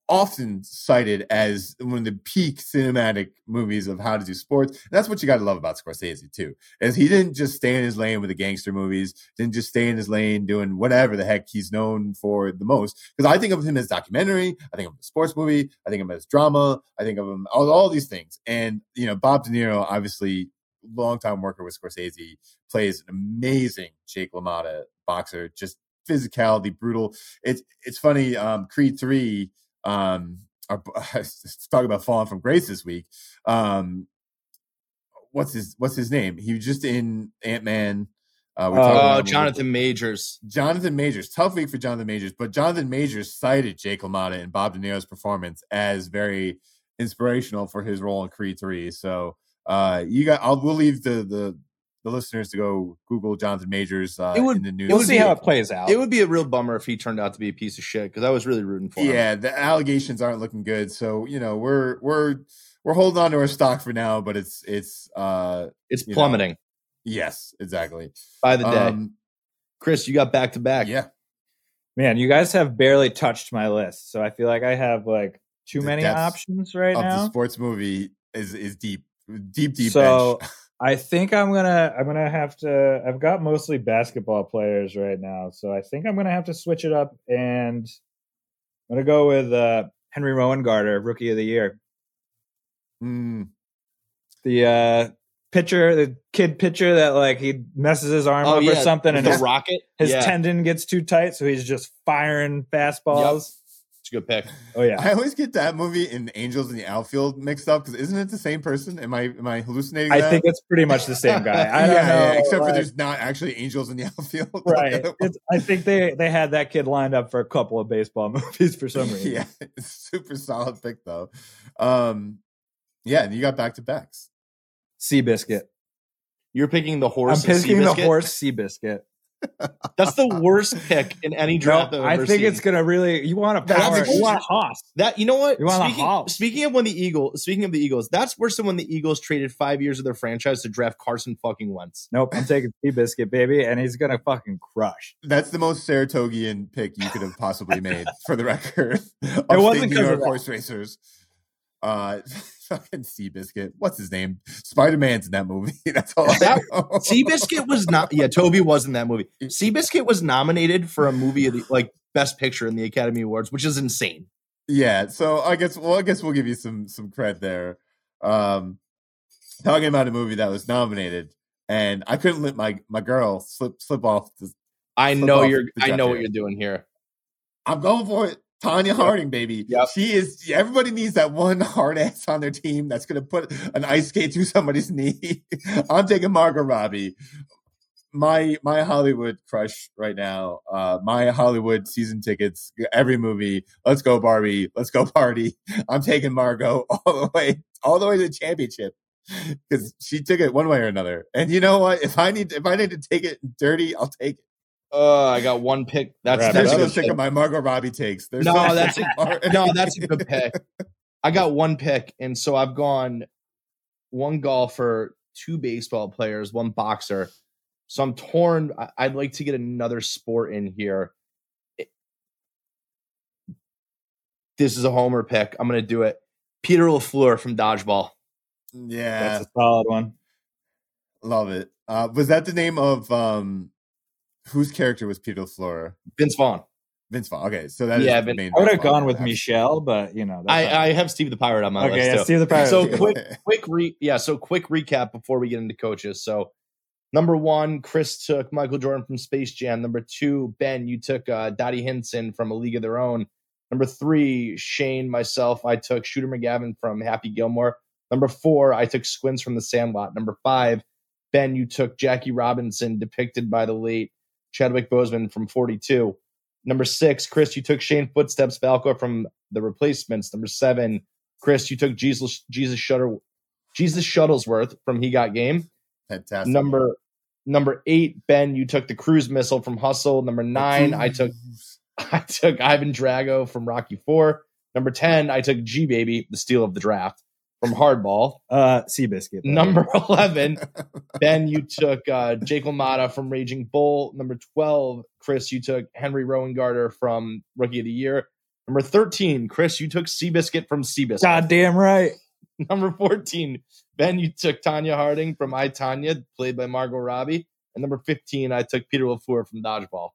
[SPEAKER 1] often cited as one of the peak cinematic movies of how to do sports. And that's what you got to love about Scorsese too, is he didn't just stay in his lane with the gangster movies, didn't just stay in his lane doing whatever the heck he's known for the most. Because I think of him as documentary, I think of him as sports movie, I think of him as drama, I think of him all, all these things. And you know, Bob De Niro, obviously longtime worker with Scorsese, plays an amazing Jake LaMotta boxer, just physicality, brutal. It's it's funny. Um, Creed three. Um, our, talk about falling from grace this week. Um, what's his what's his name? He was just in Ant Man. Uh, we talked about
[SPEAKER 3] Oh, Jonathan Majors.
[SPEAKER 1] Jonathan Majors, tough week for Jonathan Majors, but Jonathan Majors cited Jake LaMotta and Bob De Niro's performance as very inspirational for his role in Creed Three. So uh, you got, I'll we'll leave the the the listeners to go Google Jonathan Majors uh,
[SPEAKER 3] It would-
[SPEAKER 1] in the news.
[SPEAKER 2] We'll see how it plays out.
[SPEAKER 3] It would be a real bummer if he turned out to be a piece of shit because I was really rooting for him.
[SPEAKER 1] Yeah, the allegations aren't looking good. So you know we're we're we're holding on to our stock for now, but it's it's uh
[SPEAKER 3] It's
[SPEAKER 1] You know,
[SPEAKER 3] plummeting
[SPEAKER 1] yes exactly
[SPEAKER 3] by the day.
[SPEAKER 1] Um,
[SPEAKER 3] Chris, you got back to back.
[SPEAKER 1] yeah,
[SPEAKER 2] Man, you guys have barely touched my list, so I feel like I have like too
[SPEAKER 1] The
[SPEAKER 2] many options right
[SPEAKER 1] of the sports movie is is deep, deep, deep
[SPEAKER 2] So
[SPEAKER 1] bench.
[SPEAKER 2] I think I'm gonna I'm gonna have to. I've got mostly basketball players right now, so I think I'm gonna have to switch it up, and I'm gonna go with uh, Henry Rowengartner, Rookie of the Year.
[SPEAKER 1] Mm,
[SPEAKER 2] The uh, pitcher, the kid pitcher that like he messes his arm
[SPEAKER 3] Oh,
[SPEAKER 2] up
[SPEAKER 3] yeah,
[SPEAKER 2] or something, and
[SPEAKER 3] the
[SPEAKER 2] his,
[SPEAKER 3] rocket.
[SPEAKER 2] his
[SPEAKER 3] yeah,
[SPEAKER 2] tendon gets too tight, so he's just firing fastballs.
[SPEAKER 3] It's a good pick.
[SPEAKER 2] Oh yeah,
[SPEAKER 1] I always get that movie and Angels in the Outfield mixed up because isn't it the same person? Am I am I hallucinating?
[SPEAKER 2] I
[SPEAKER 1] that?
[SPEAKER 2] think it's pretty much the same guy. I
[SPEAKER 1] yeah,
[SPEAKER 2] don't know,
[SPEAKER 1] yeah, except for there's not actually Angels in the Outfield.
[SPEAKER 2] right. It's, I think they they had that kid lined up for a couple of baseball movies for some reason.
[SPEAKER 1] yeah, super solid pick though. Um, yeah, and you got back to backs.
[SPEAKER 2] Seabiscuit.
[SPEAKER 3] You're picking the horse.
[SPEAKER 2] I'm picking the
[SPEAKER 3] Seabiscuit?
[SPEAKER 2] horse Seabiscuit.
[SPEAKER 3] That's the worst pick in any draft.
[SPEAKER 2] No,
[SPEAKER 3] I've
[SPEAKER 2] I
[SPEAKER 3] ever
[SPEAKER 2] think
[SPEAKER 3] seen.
[SPEAKER 2] it's gonna really. You want a
[SPEAKER 3] That's
[SPEAKER 2] power?
[SPEAKER 3] a-
[SPEAKER 2] You want a hoss?
[SPEAKER 3] That you know what?
[SPEAKER 2] You want a
[SPEAKER 3] speaking,
[SPEAKER 2] house.
[SPEAKER 3] speaking of when the Eagles, speaking of the Eagles, that's worse than when the Eagles traded five years of their franchise to draft Carson fucking Wentz.
[SPEAKER 2] Nope. I'm taking Seabiscuit, baby, and he's gonna fucking crush.
[SPEAKER 1] That's the most Saratogian pick you could have possibly made, for the record. It
[SPEAKER 2] wasn't
[SPEAKER 1] New
[SPEAKER 2] 'cause of
[SPEAKER 1] York
[SPEAKER 2] that.
[SPEAKER 1] horse racers. Uh, fucking Seabiscuit. What's his name? Spider Man's in that movie. That's all.
[SPEAKER 3] That-. Seabiscuit was not. Yeah, Tobey was in that movie. Seabiscuit was nominated for a movie of the like Best Picture in the Academy Awards, which is insane.
[SPEAKER 1] Yeah, so I guess well, I guess we'll give you some some credit there. Um, talking about a movie that was nominated, and I couldn't let my my girl slip slip off. The,
[SPEAKER 3] I know
[SPEAKER 1] off
[SPEAKER 3] you're. I know what you're doing here.
[SPEAKER 1] I'm going for it. Tonya Harding, baby.
[SPEAKER 3] Yep.
[SPEAKER 1] She is. Everybody needs that one hard ass on their team that's going to put an ice skate through somebody's knee. I'm taking Margot Robbie. My my Hollywood crush right now. Uh, my Hollywood season tickets. Every movie. Let's go Barbie. Let's go party. I'm taking Margot all the way, all the way to the championship because she took it one way or another. And you know what? If I need if I need to take it dirty, I'll take it.
[SPEAKER 3] Uh, I got one pick. That's
[SPEAKER 2] Wrap
[SPEAKER 3] that's a
[SPEAKER 1] so
[SPEAKER 3] good
[SPEAKER 1] sick
[SPEAKER 3] pick.
[SPEAKER 1] of my Margot Robbie takes. They're
[SPEAKER 3] No, that's a- No, that's a good pick. I got one pick, and so I've gone one golfer, two baseball players, one boxer. So I'm torn. I- I'd like to get another sport in here. This is a homer pick. I'm going to do it. Peter Lafleur from Dodgeball.
[SPEAKER 1] Yeah,
[SPEAKER 2] That's a solid one.
[SPEAKER 1] love it. Uh, was that the name of um, whose character was Peter Flora?
[SPEAKER 3] Vince Vaughn.
[SPEAKER 1] Vince Vaughn. Okay, so that is
[SPEAKER 3] Yeah,
[SPEAKER 1] the
[SPEAKER 3] Vin-
[SPEAKER 1] main
[SPEAKER 2] I would have gone with. Michelle, but you know.
[SPEAKER 3] I, I have Steve the Pirate on my
[SPEAKER 2] okay,
[SPEAKER 3] list.
[SPEAKER 2] yeah. Steve the Pirate.
[SPEAKER 3] So quick, quick re yeah. So quick recap before we get into coaches. So number one, Chris took Michael Jordan from Space Jam. Number two, Ben, you took uh, Dottie Hinson from A League of Their Own. Number three, Shane, myself, I took Shooter McGavin from Happy Gilmore. Number four, I took Squints from The Sandlot. Number five, Ben, you took Jackie Robinson, depicted by the late Chadwick Boseman from 42. Number six, Chris, you took Shane Footsteps Falco from The Replacements. Number seven, Chris, you took Jesus Jesus Shutter Jesus Shuttlesworth from He Got Game.
[SPEAKER 1] Fantastic.
[SPEAKER 3] Number number eight, Ben, you took the cruise missile from Hustle. Number nine, I took I took Ivan Drago from Rocky Four. Number ten, I took G Baby, the steal of the draft from Hardball.
[SPEAKER 2] uh, Seabiscuit. baby.
[SPEAKER 3] Number eleven, Ben, you took uh, Jake LaMotta from Raging Bull. Number 12, Chris, you took Henry Rowengartner from Rookie of the Year. Number 13, Chris, you took Seabiscuit from Seabiscuit.
[SPEAKER 2] Goddamn right.
[SPEAKER 3] Number 14, Ben, you took Tonya Harding from I, Tonya, played by Margot Robbie. And number 15, I took Peter LaFleur from Dodgeball.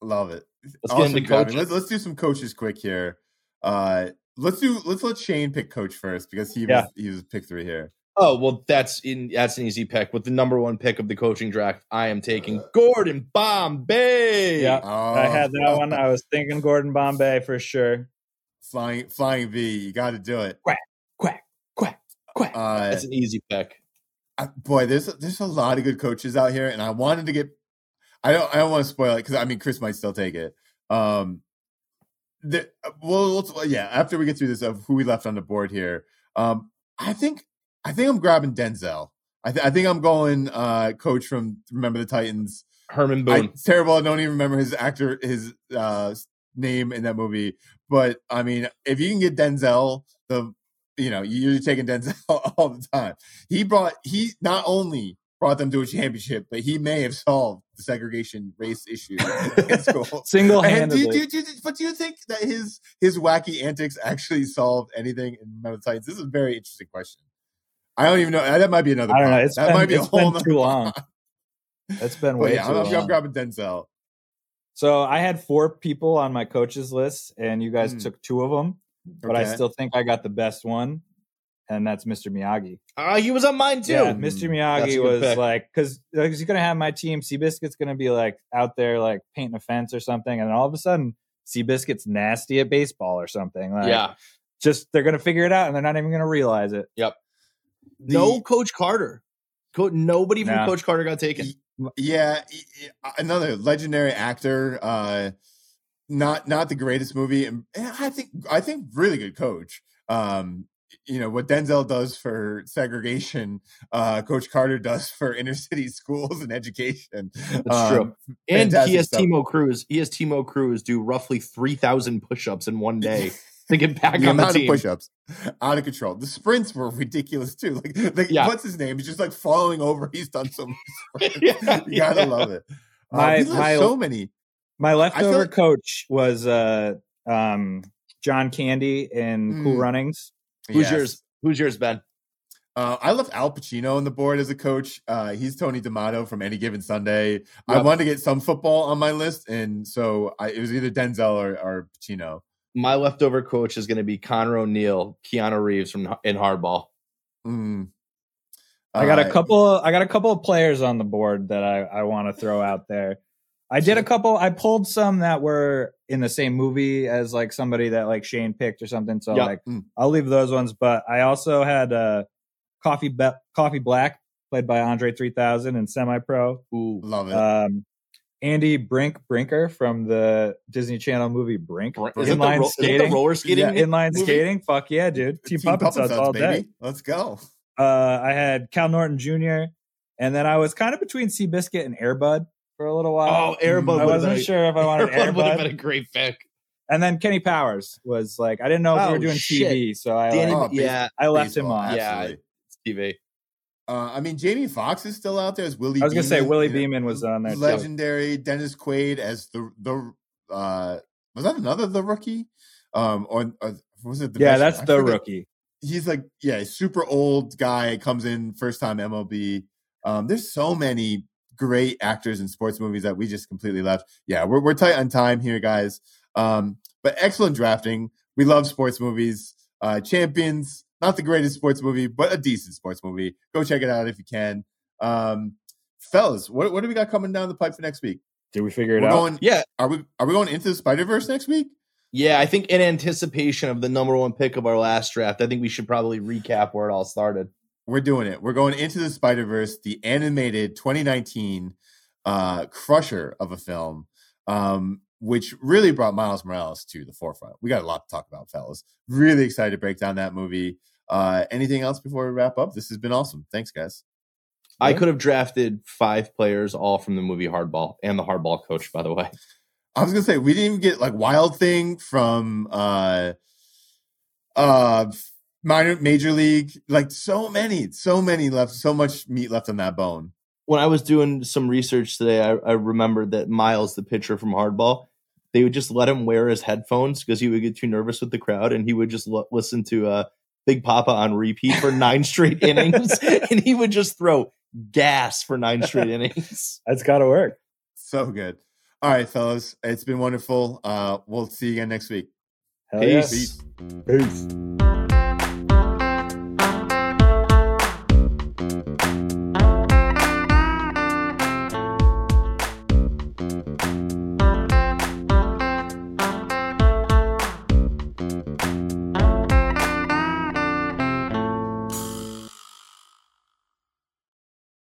[SPEAKER 1] Love it.
[SPEAKER 3] Let's get into
[SPEAKER 1] Gavin.
[SPEAKER 3] coaches.
[SPEAKER 1] Let's, let's do some coaches quick here. Uh, let's do let's let Shane pick coach first because he
[SPEAKER 2] Yeah.
[SPEAKER 1] was he was pick three here.
[SPEAKER 3] Oh, well, that's in that's an easy pick. With the number one pick of the coaching draft, I am taking Gordon Bombay.
[SPEAKER 2] Yeah.
[SPEAKER 1] Oh,
[SPEAKER 2] I had that one. I was thinking Gordon Bombay for sure.
[SPEAKER 1] flying flying V. You got to do it.
[SPEAKER 2] Quack, quack, quack.
[SPEAKER 1] Uh,
[SPEAKER 3] That's an easy pick.
[SPEAKER 1] I, boy, there's there's a lot of good coaches out here, and I wanted to get. I don't I don't want to spoil it because I mean Chris might still take it. Um, the well, let's- yeah. After we get through this of who we left on the board here, um, I think I think I'm grabbing Denzel. I, th- I think I'm going uh coach from Remember the Titans.
[SPEAKER 3] Herman
[SPEAKER 1] I,
[SPEAKER 3] Boone.
[SPEAKER 1] it's terrible. I don't even remember his actor his uh name in that movie. But I mean, if you can get Denzel, the you know you're taking Denzel all the time. He brought he not only brought them to a championship, but he may have solved segregation race issue in school.
[SPEAKER 2] Single
[SPEAKER 1] And do you,
[SPEAKER 2] handedly.
[SPEAKER 1] do, you, do but do you think that his his wacky antics actually solved anything in mental science? This is a very interesting question. I don't even know. That might be another.
[SPEAKER 2] I don't know. It's
[SPEAKER 1] that
[SPEAKER 2] been,
[SPEAKER 1] might be a whole
[SPEAKER 2] been too long.
[SPEAKER 1] Pod.
[SPEAKER 2] That's been way
[SPEAKER 1] yeah,
[SPEAKER 2] too
[SPEAKER 1] I'm, I'm grabbing Denzel.
[SPEAKER 2] So I had four people on my coaches list, and you guys
[SPEAKER 1] Hmm.
[SPEAKER 2] took two of them, but I still think I got the best one, and that's Mr. Miyagi.
[SPEAKER 3] Ah, he was on mine too.
[SPEAKER 2] Yeah,
[SPEAKER 1] Mm,
[SPEAKER 2] Mr. Miyagi was
[SPEAKER 3] pick.
[SPEAKER 2] like, because he's gonna have my team. Seabiscuit's gonna be like out there like painting a fence or something, and all of a sudden, Seabiscuit's nasty at baseball or something. Like,
[SPEAKER 3] yeah.
[SPEAKER 2] just they're gonna figure it out, and they're not even gonna realize it.
[SPEAKER 3] Yep.
[SPEAKER 1] No
[SPEAKER 3] Coach Carter. Co- nobody from
[SPEAKER 2] Nah.
[SPEAKER 3] Coach Carter got taken.
[SPEAKER 1] Yeah, e- another legendary actor. Uh, not not the greatest movie, and and I think I think really good coach. Um, you know what Denzel does for segregation, uh, Coach Carter does for inner city schools and education.
[SPEAKER 3] That's
[SPEAKER 1] Um,
[SPEAKER 3] true. And
[SPEAKER 1] fantastic
[SPEAKER 3] he has
[SPEAKER 1] stuff.
[SPEAKER 3] Timo Cruz. He has Timo Cruz do roughly three thousand push-ups in one day to get back
[SPEAKER 1] the
[SPEAKER 3] on the
[SPEAKER 1] amount of
[SPEAKER 3] team.
[SPEAKER 1] push-ups out of control. The sprints were ridiculous too. Like, like
[SPEAKER 3] Yeah.
[SPEAKER 1] what's his name? He's just like falling over. He's done so many.
[SPEAKER 3] Yeah,
[SPEAKER 1] you gotta
[SPEAKER 3] yeah.
[SPEAKER 1] love it. Um,
[SPEAKER 2] My-
[SPEAKER 1] he
[SPEAKER 2] my-
[SPEAKER 1] so many.
[SPEAKER 2] My leftover
[SPEAKER 1] like-
[SPEAKER 2] coach was uh, um, John Candy in Cool
[SPEAKER 1] Mm.
[SPEAKER 2] Runnings.
[SPEAKER 3] Who's
[SPEAKER 1] Yes.
[SPEAKER 3] yours? Who's yours, Ben?
[SPEAKER 1] Uh, I left Al Pacino on the board as a coach. Uh, he's Tony D'Amato from Any Given Sunday. I wanted to get some football on my list, and so I, it was either Denzel or, or Pacino.
[SPEAKER 3] My leftover coach is going to be Connor O'Neill, Keanu Reeves from in Hardball.
[SPEAKER 1] Mm.
[SPEAKER 2] I got a
[SPEAKER 1] Uh,
[SPEAKER 2] couple. I got a couple of players on the board that I, I want to throw out there. I did a couple. I pulled some that were in the same movie as like somebody that like Shane picked or something. So
[SPEAKER 3] Yep.
[SPEAKER 2] like
[SPEAKER 1] Mm.
[SPEAKER 2] I'll leave those ones. But I also had uh, Coffee Be- Coffee Black played by Andre 3000 and Semi Pro.
[SPEAKER 3] Ooh,
[SPEAKER 1] Love it.
[SPEAKER 2] Um, Andy Brink Brinker from the Disney Channel movie Brink.
[SPEAKER 3] Br- is it the,
[SPEAKER 2] Inline
[SPEAKER 3] ro- is it the
[SPEAKER 2] skating.
[SPEAKER 3] roller skating?
[SPEAKER 2] Yeah, inline
[SPEAKER 3] movie?
[SPEAKER 2] skating. Fuck yeah, dude. Team,
[SPEAKER 1] Team
[SPEAKER 2] Puppet all day.
[SPEAKER 1] Let's go.
[SPEAKER 2] Uh, I had Cal Naughton Jr. And then I was kind of between Seabiscuit and Airbud for a little while.
[SPEAKER 3] Oh, Airbud.
[SPEAKER 2] I wasn't
[SPEAKER 3] been
[SPEAKER 2] sure if I wanted
[SPEAKER 3] Airbud would have been a great pick.
[SPEAKER 2] And then Kenny Powers was like, I didn't know if we
[SPEAKER 3] Oh,
[SPEAKER 2] were doing
[SPEAKER 3] shit.
[SPEAKER 2] TV, so I
[SPEAKER 3] Danny,
[SPEAKER 2] like,
[SPEAKER 1] Oh,
[SPEAKER 3] yeah,
[SPEAKER 2] I left him
[SPEAKER 1] Baseball,
[SPEAKER 2] on.
[SPEAKER 3] Yeah.
[SPEAKER 1] absolutely.
[SPEAKER 3] TV.
[SPEAKER 1] Uh, I mean, Jamie Foxx is still out there as Willie.
[SPEAKER 2] I was gonna say Willie
[SPEAKER 1] you know,
[SPEAKER 2] Beeman was on there too.
[SPEAKER 1] legendary Dennis Quaid as the the uh was that another the rookie um or, or was it the
[SPEAKER 2] Yeah,
[SPEAKER 1] veteran?
[SPEAKER 2] that's
[SPEAKER 1] I
[SPEAKER 2] the rookie.
[SPEAKER 1] he's like yeah super old guy comes in first time MLB um there's so many great actors in sports movies that we just completely left yeah we're we're tight on time here guys um but excellent drafting we love sports movies uh champions not the greatest sports movie but a decent sports movie go check it out if you can um fellas what, what do we got coming down the pipe for next week
[SPEAKER 2] Did we figure it
[SPEAKER 1] we're
[SPEAKER 2] out?
[SPEAKER 1] going
[SPEAKER 3] Yeah,
[SPEAKER 1] are we are we going into the Spider Verse next week?
[SPEAKER 3] yeah. I think in anticipation of the number one pick of our last draft, I think we should probably recap where it all started.
[SPEAKER 1] We're doing it. We're going into the Spider Verse, the animated 2019 uh, crusher of a film, um, which really brought Miles Morales to the forefront. We got a lot to talk about, fellas. Really excited to break down that movie. Uh, anything else before we wrap up? This has been awesome. Thanks, guys.
[SPEAKER 3] I could have drafted five players, all from the movie Hardball, and the Hardball coach, by the way.
[SPEAKER 1] I was gonna say we didn't even get like Wild Thing from uh uh minor major league. Like so many, so many left, so much meat left on that bone.
[SPEAKER 3] When I was doing some research today, I, I remembered that Miles, the pitcher from Hardball, they would just let him wear his headphones because he would get too nervous with the crowd, and he would just lo- listen to uh, Big Poppa on repeat for nine straight innings, and he would just throw gas for nine straight innings.
[SPEAKER 2] That's got to work.
[SPEAKER 1] So good. All right, fellas. It's been wonderful. Uh we'll see you again next week.
[SPEAKER 2] Hell yeah.
[SPEAKER 3] Peace.
[SPEAKER 2] Peace.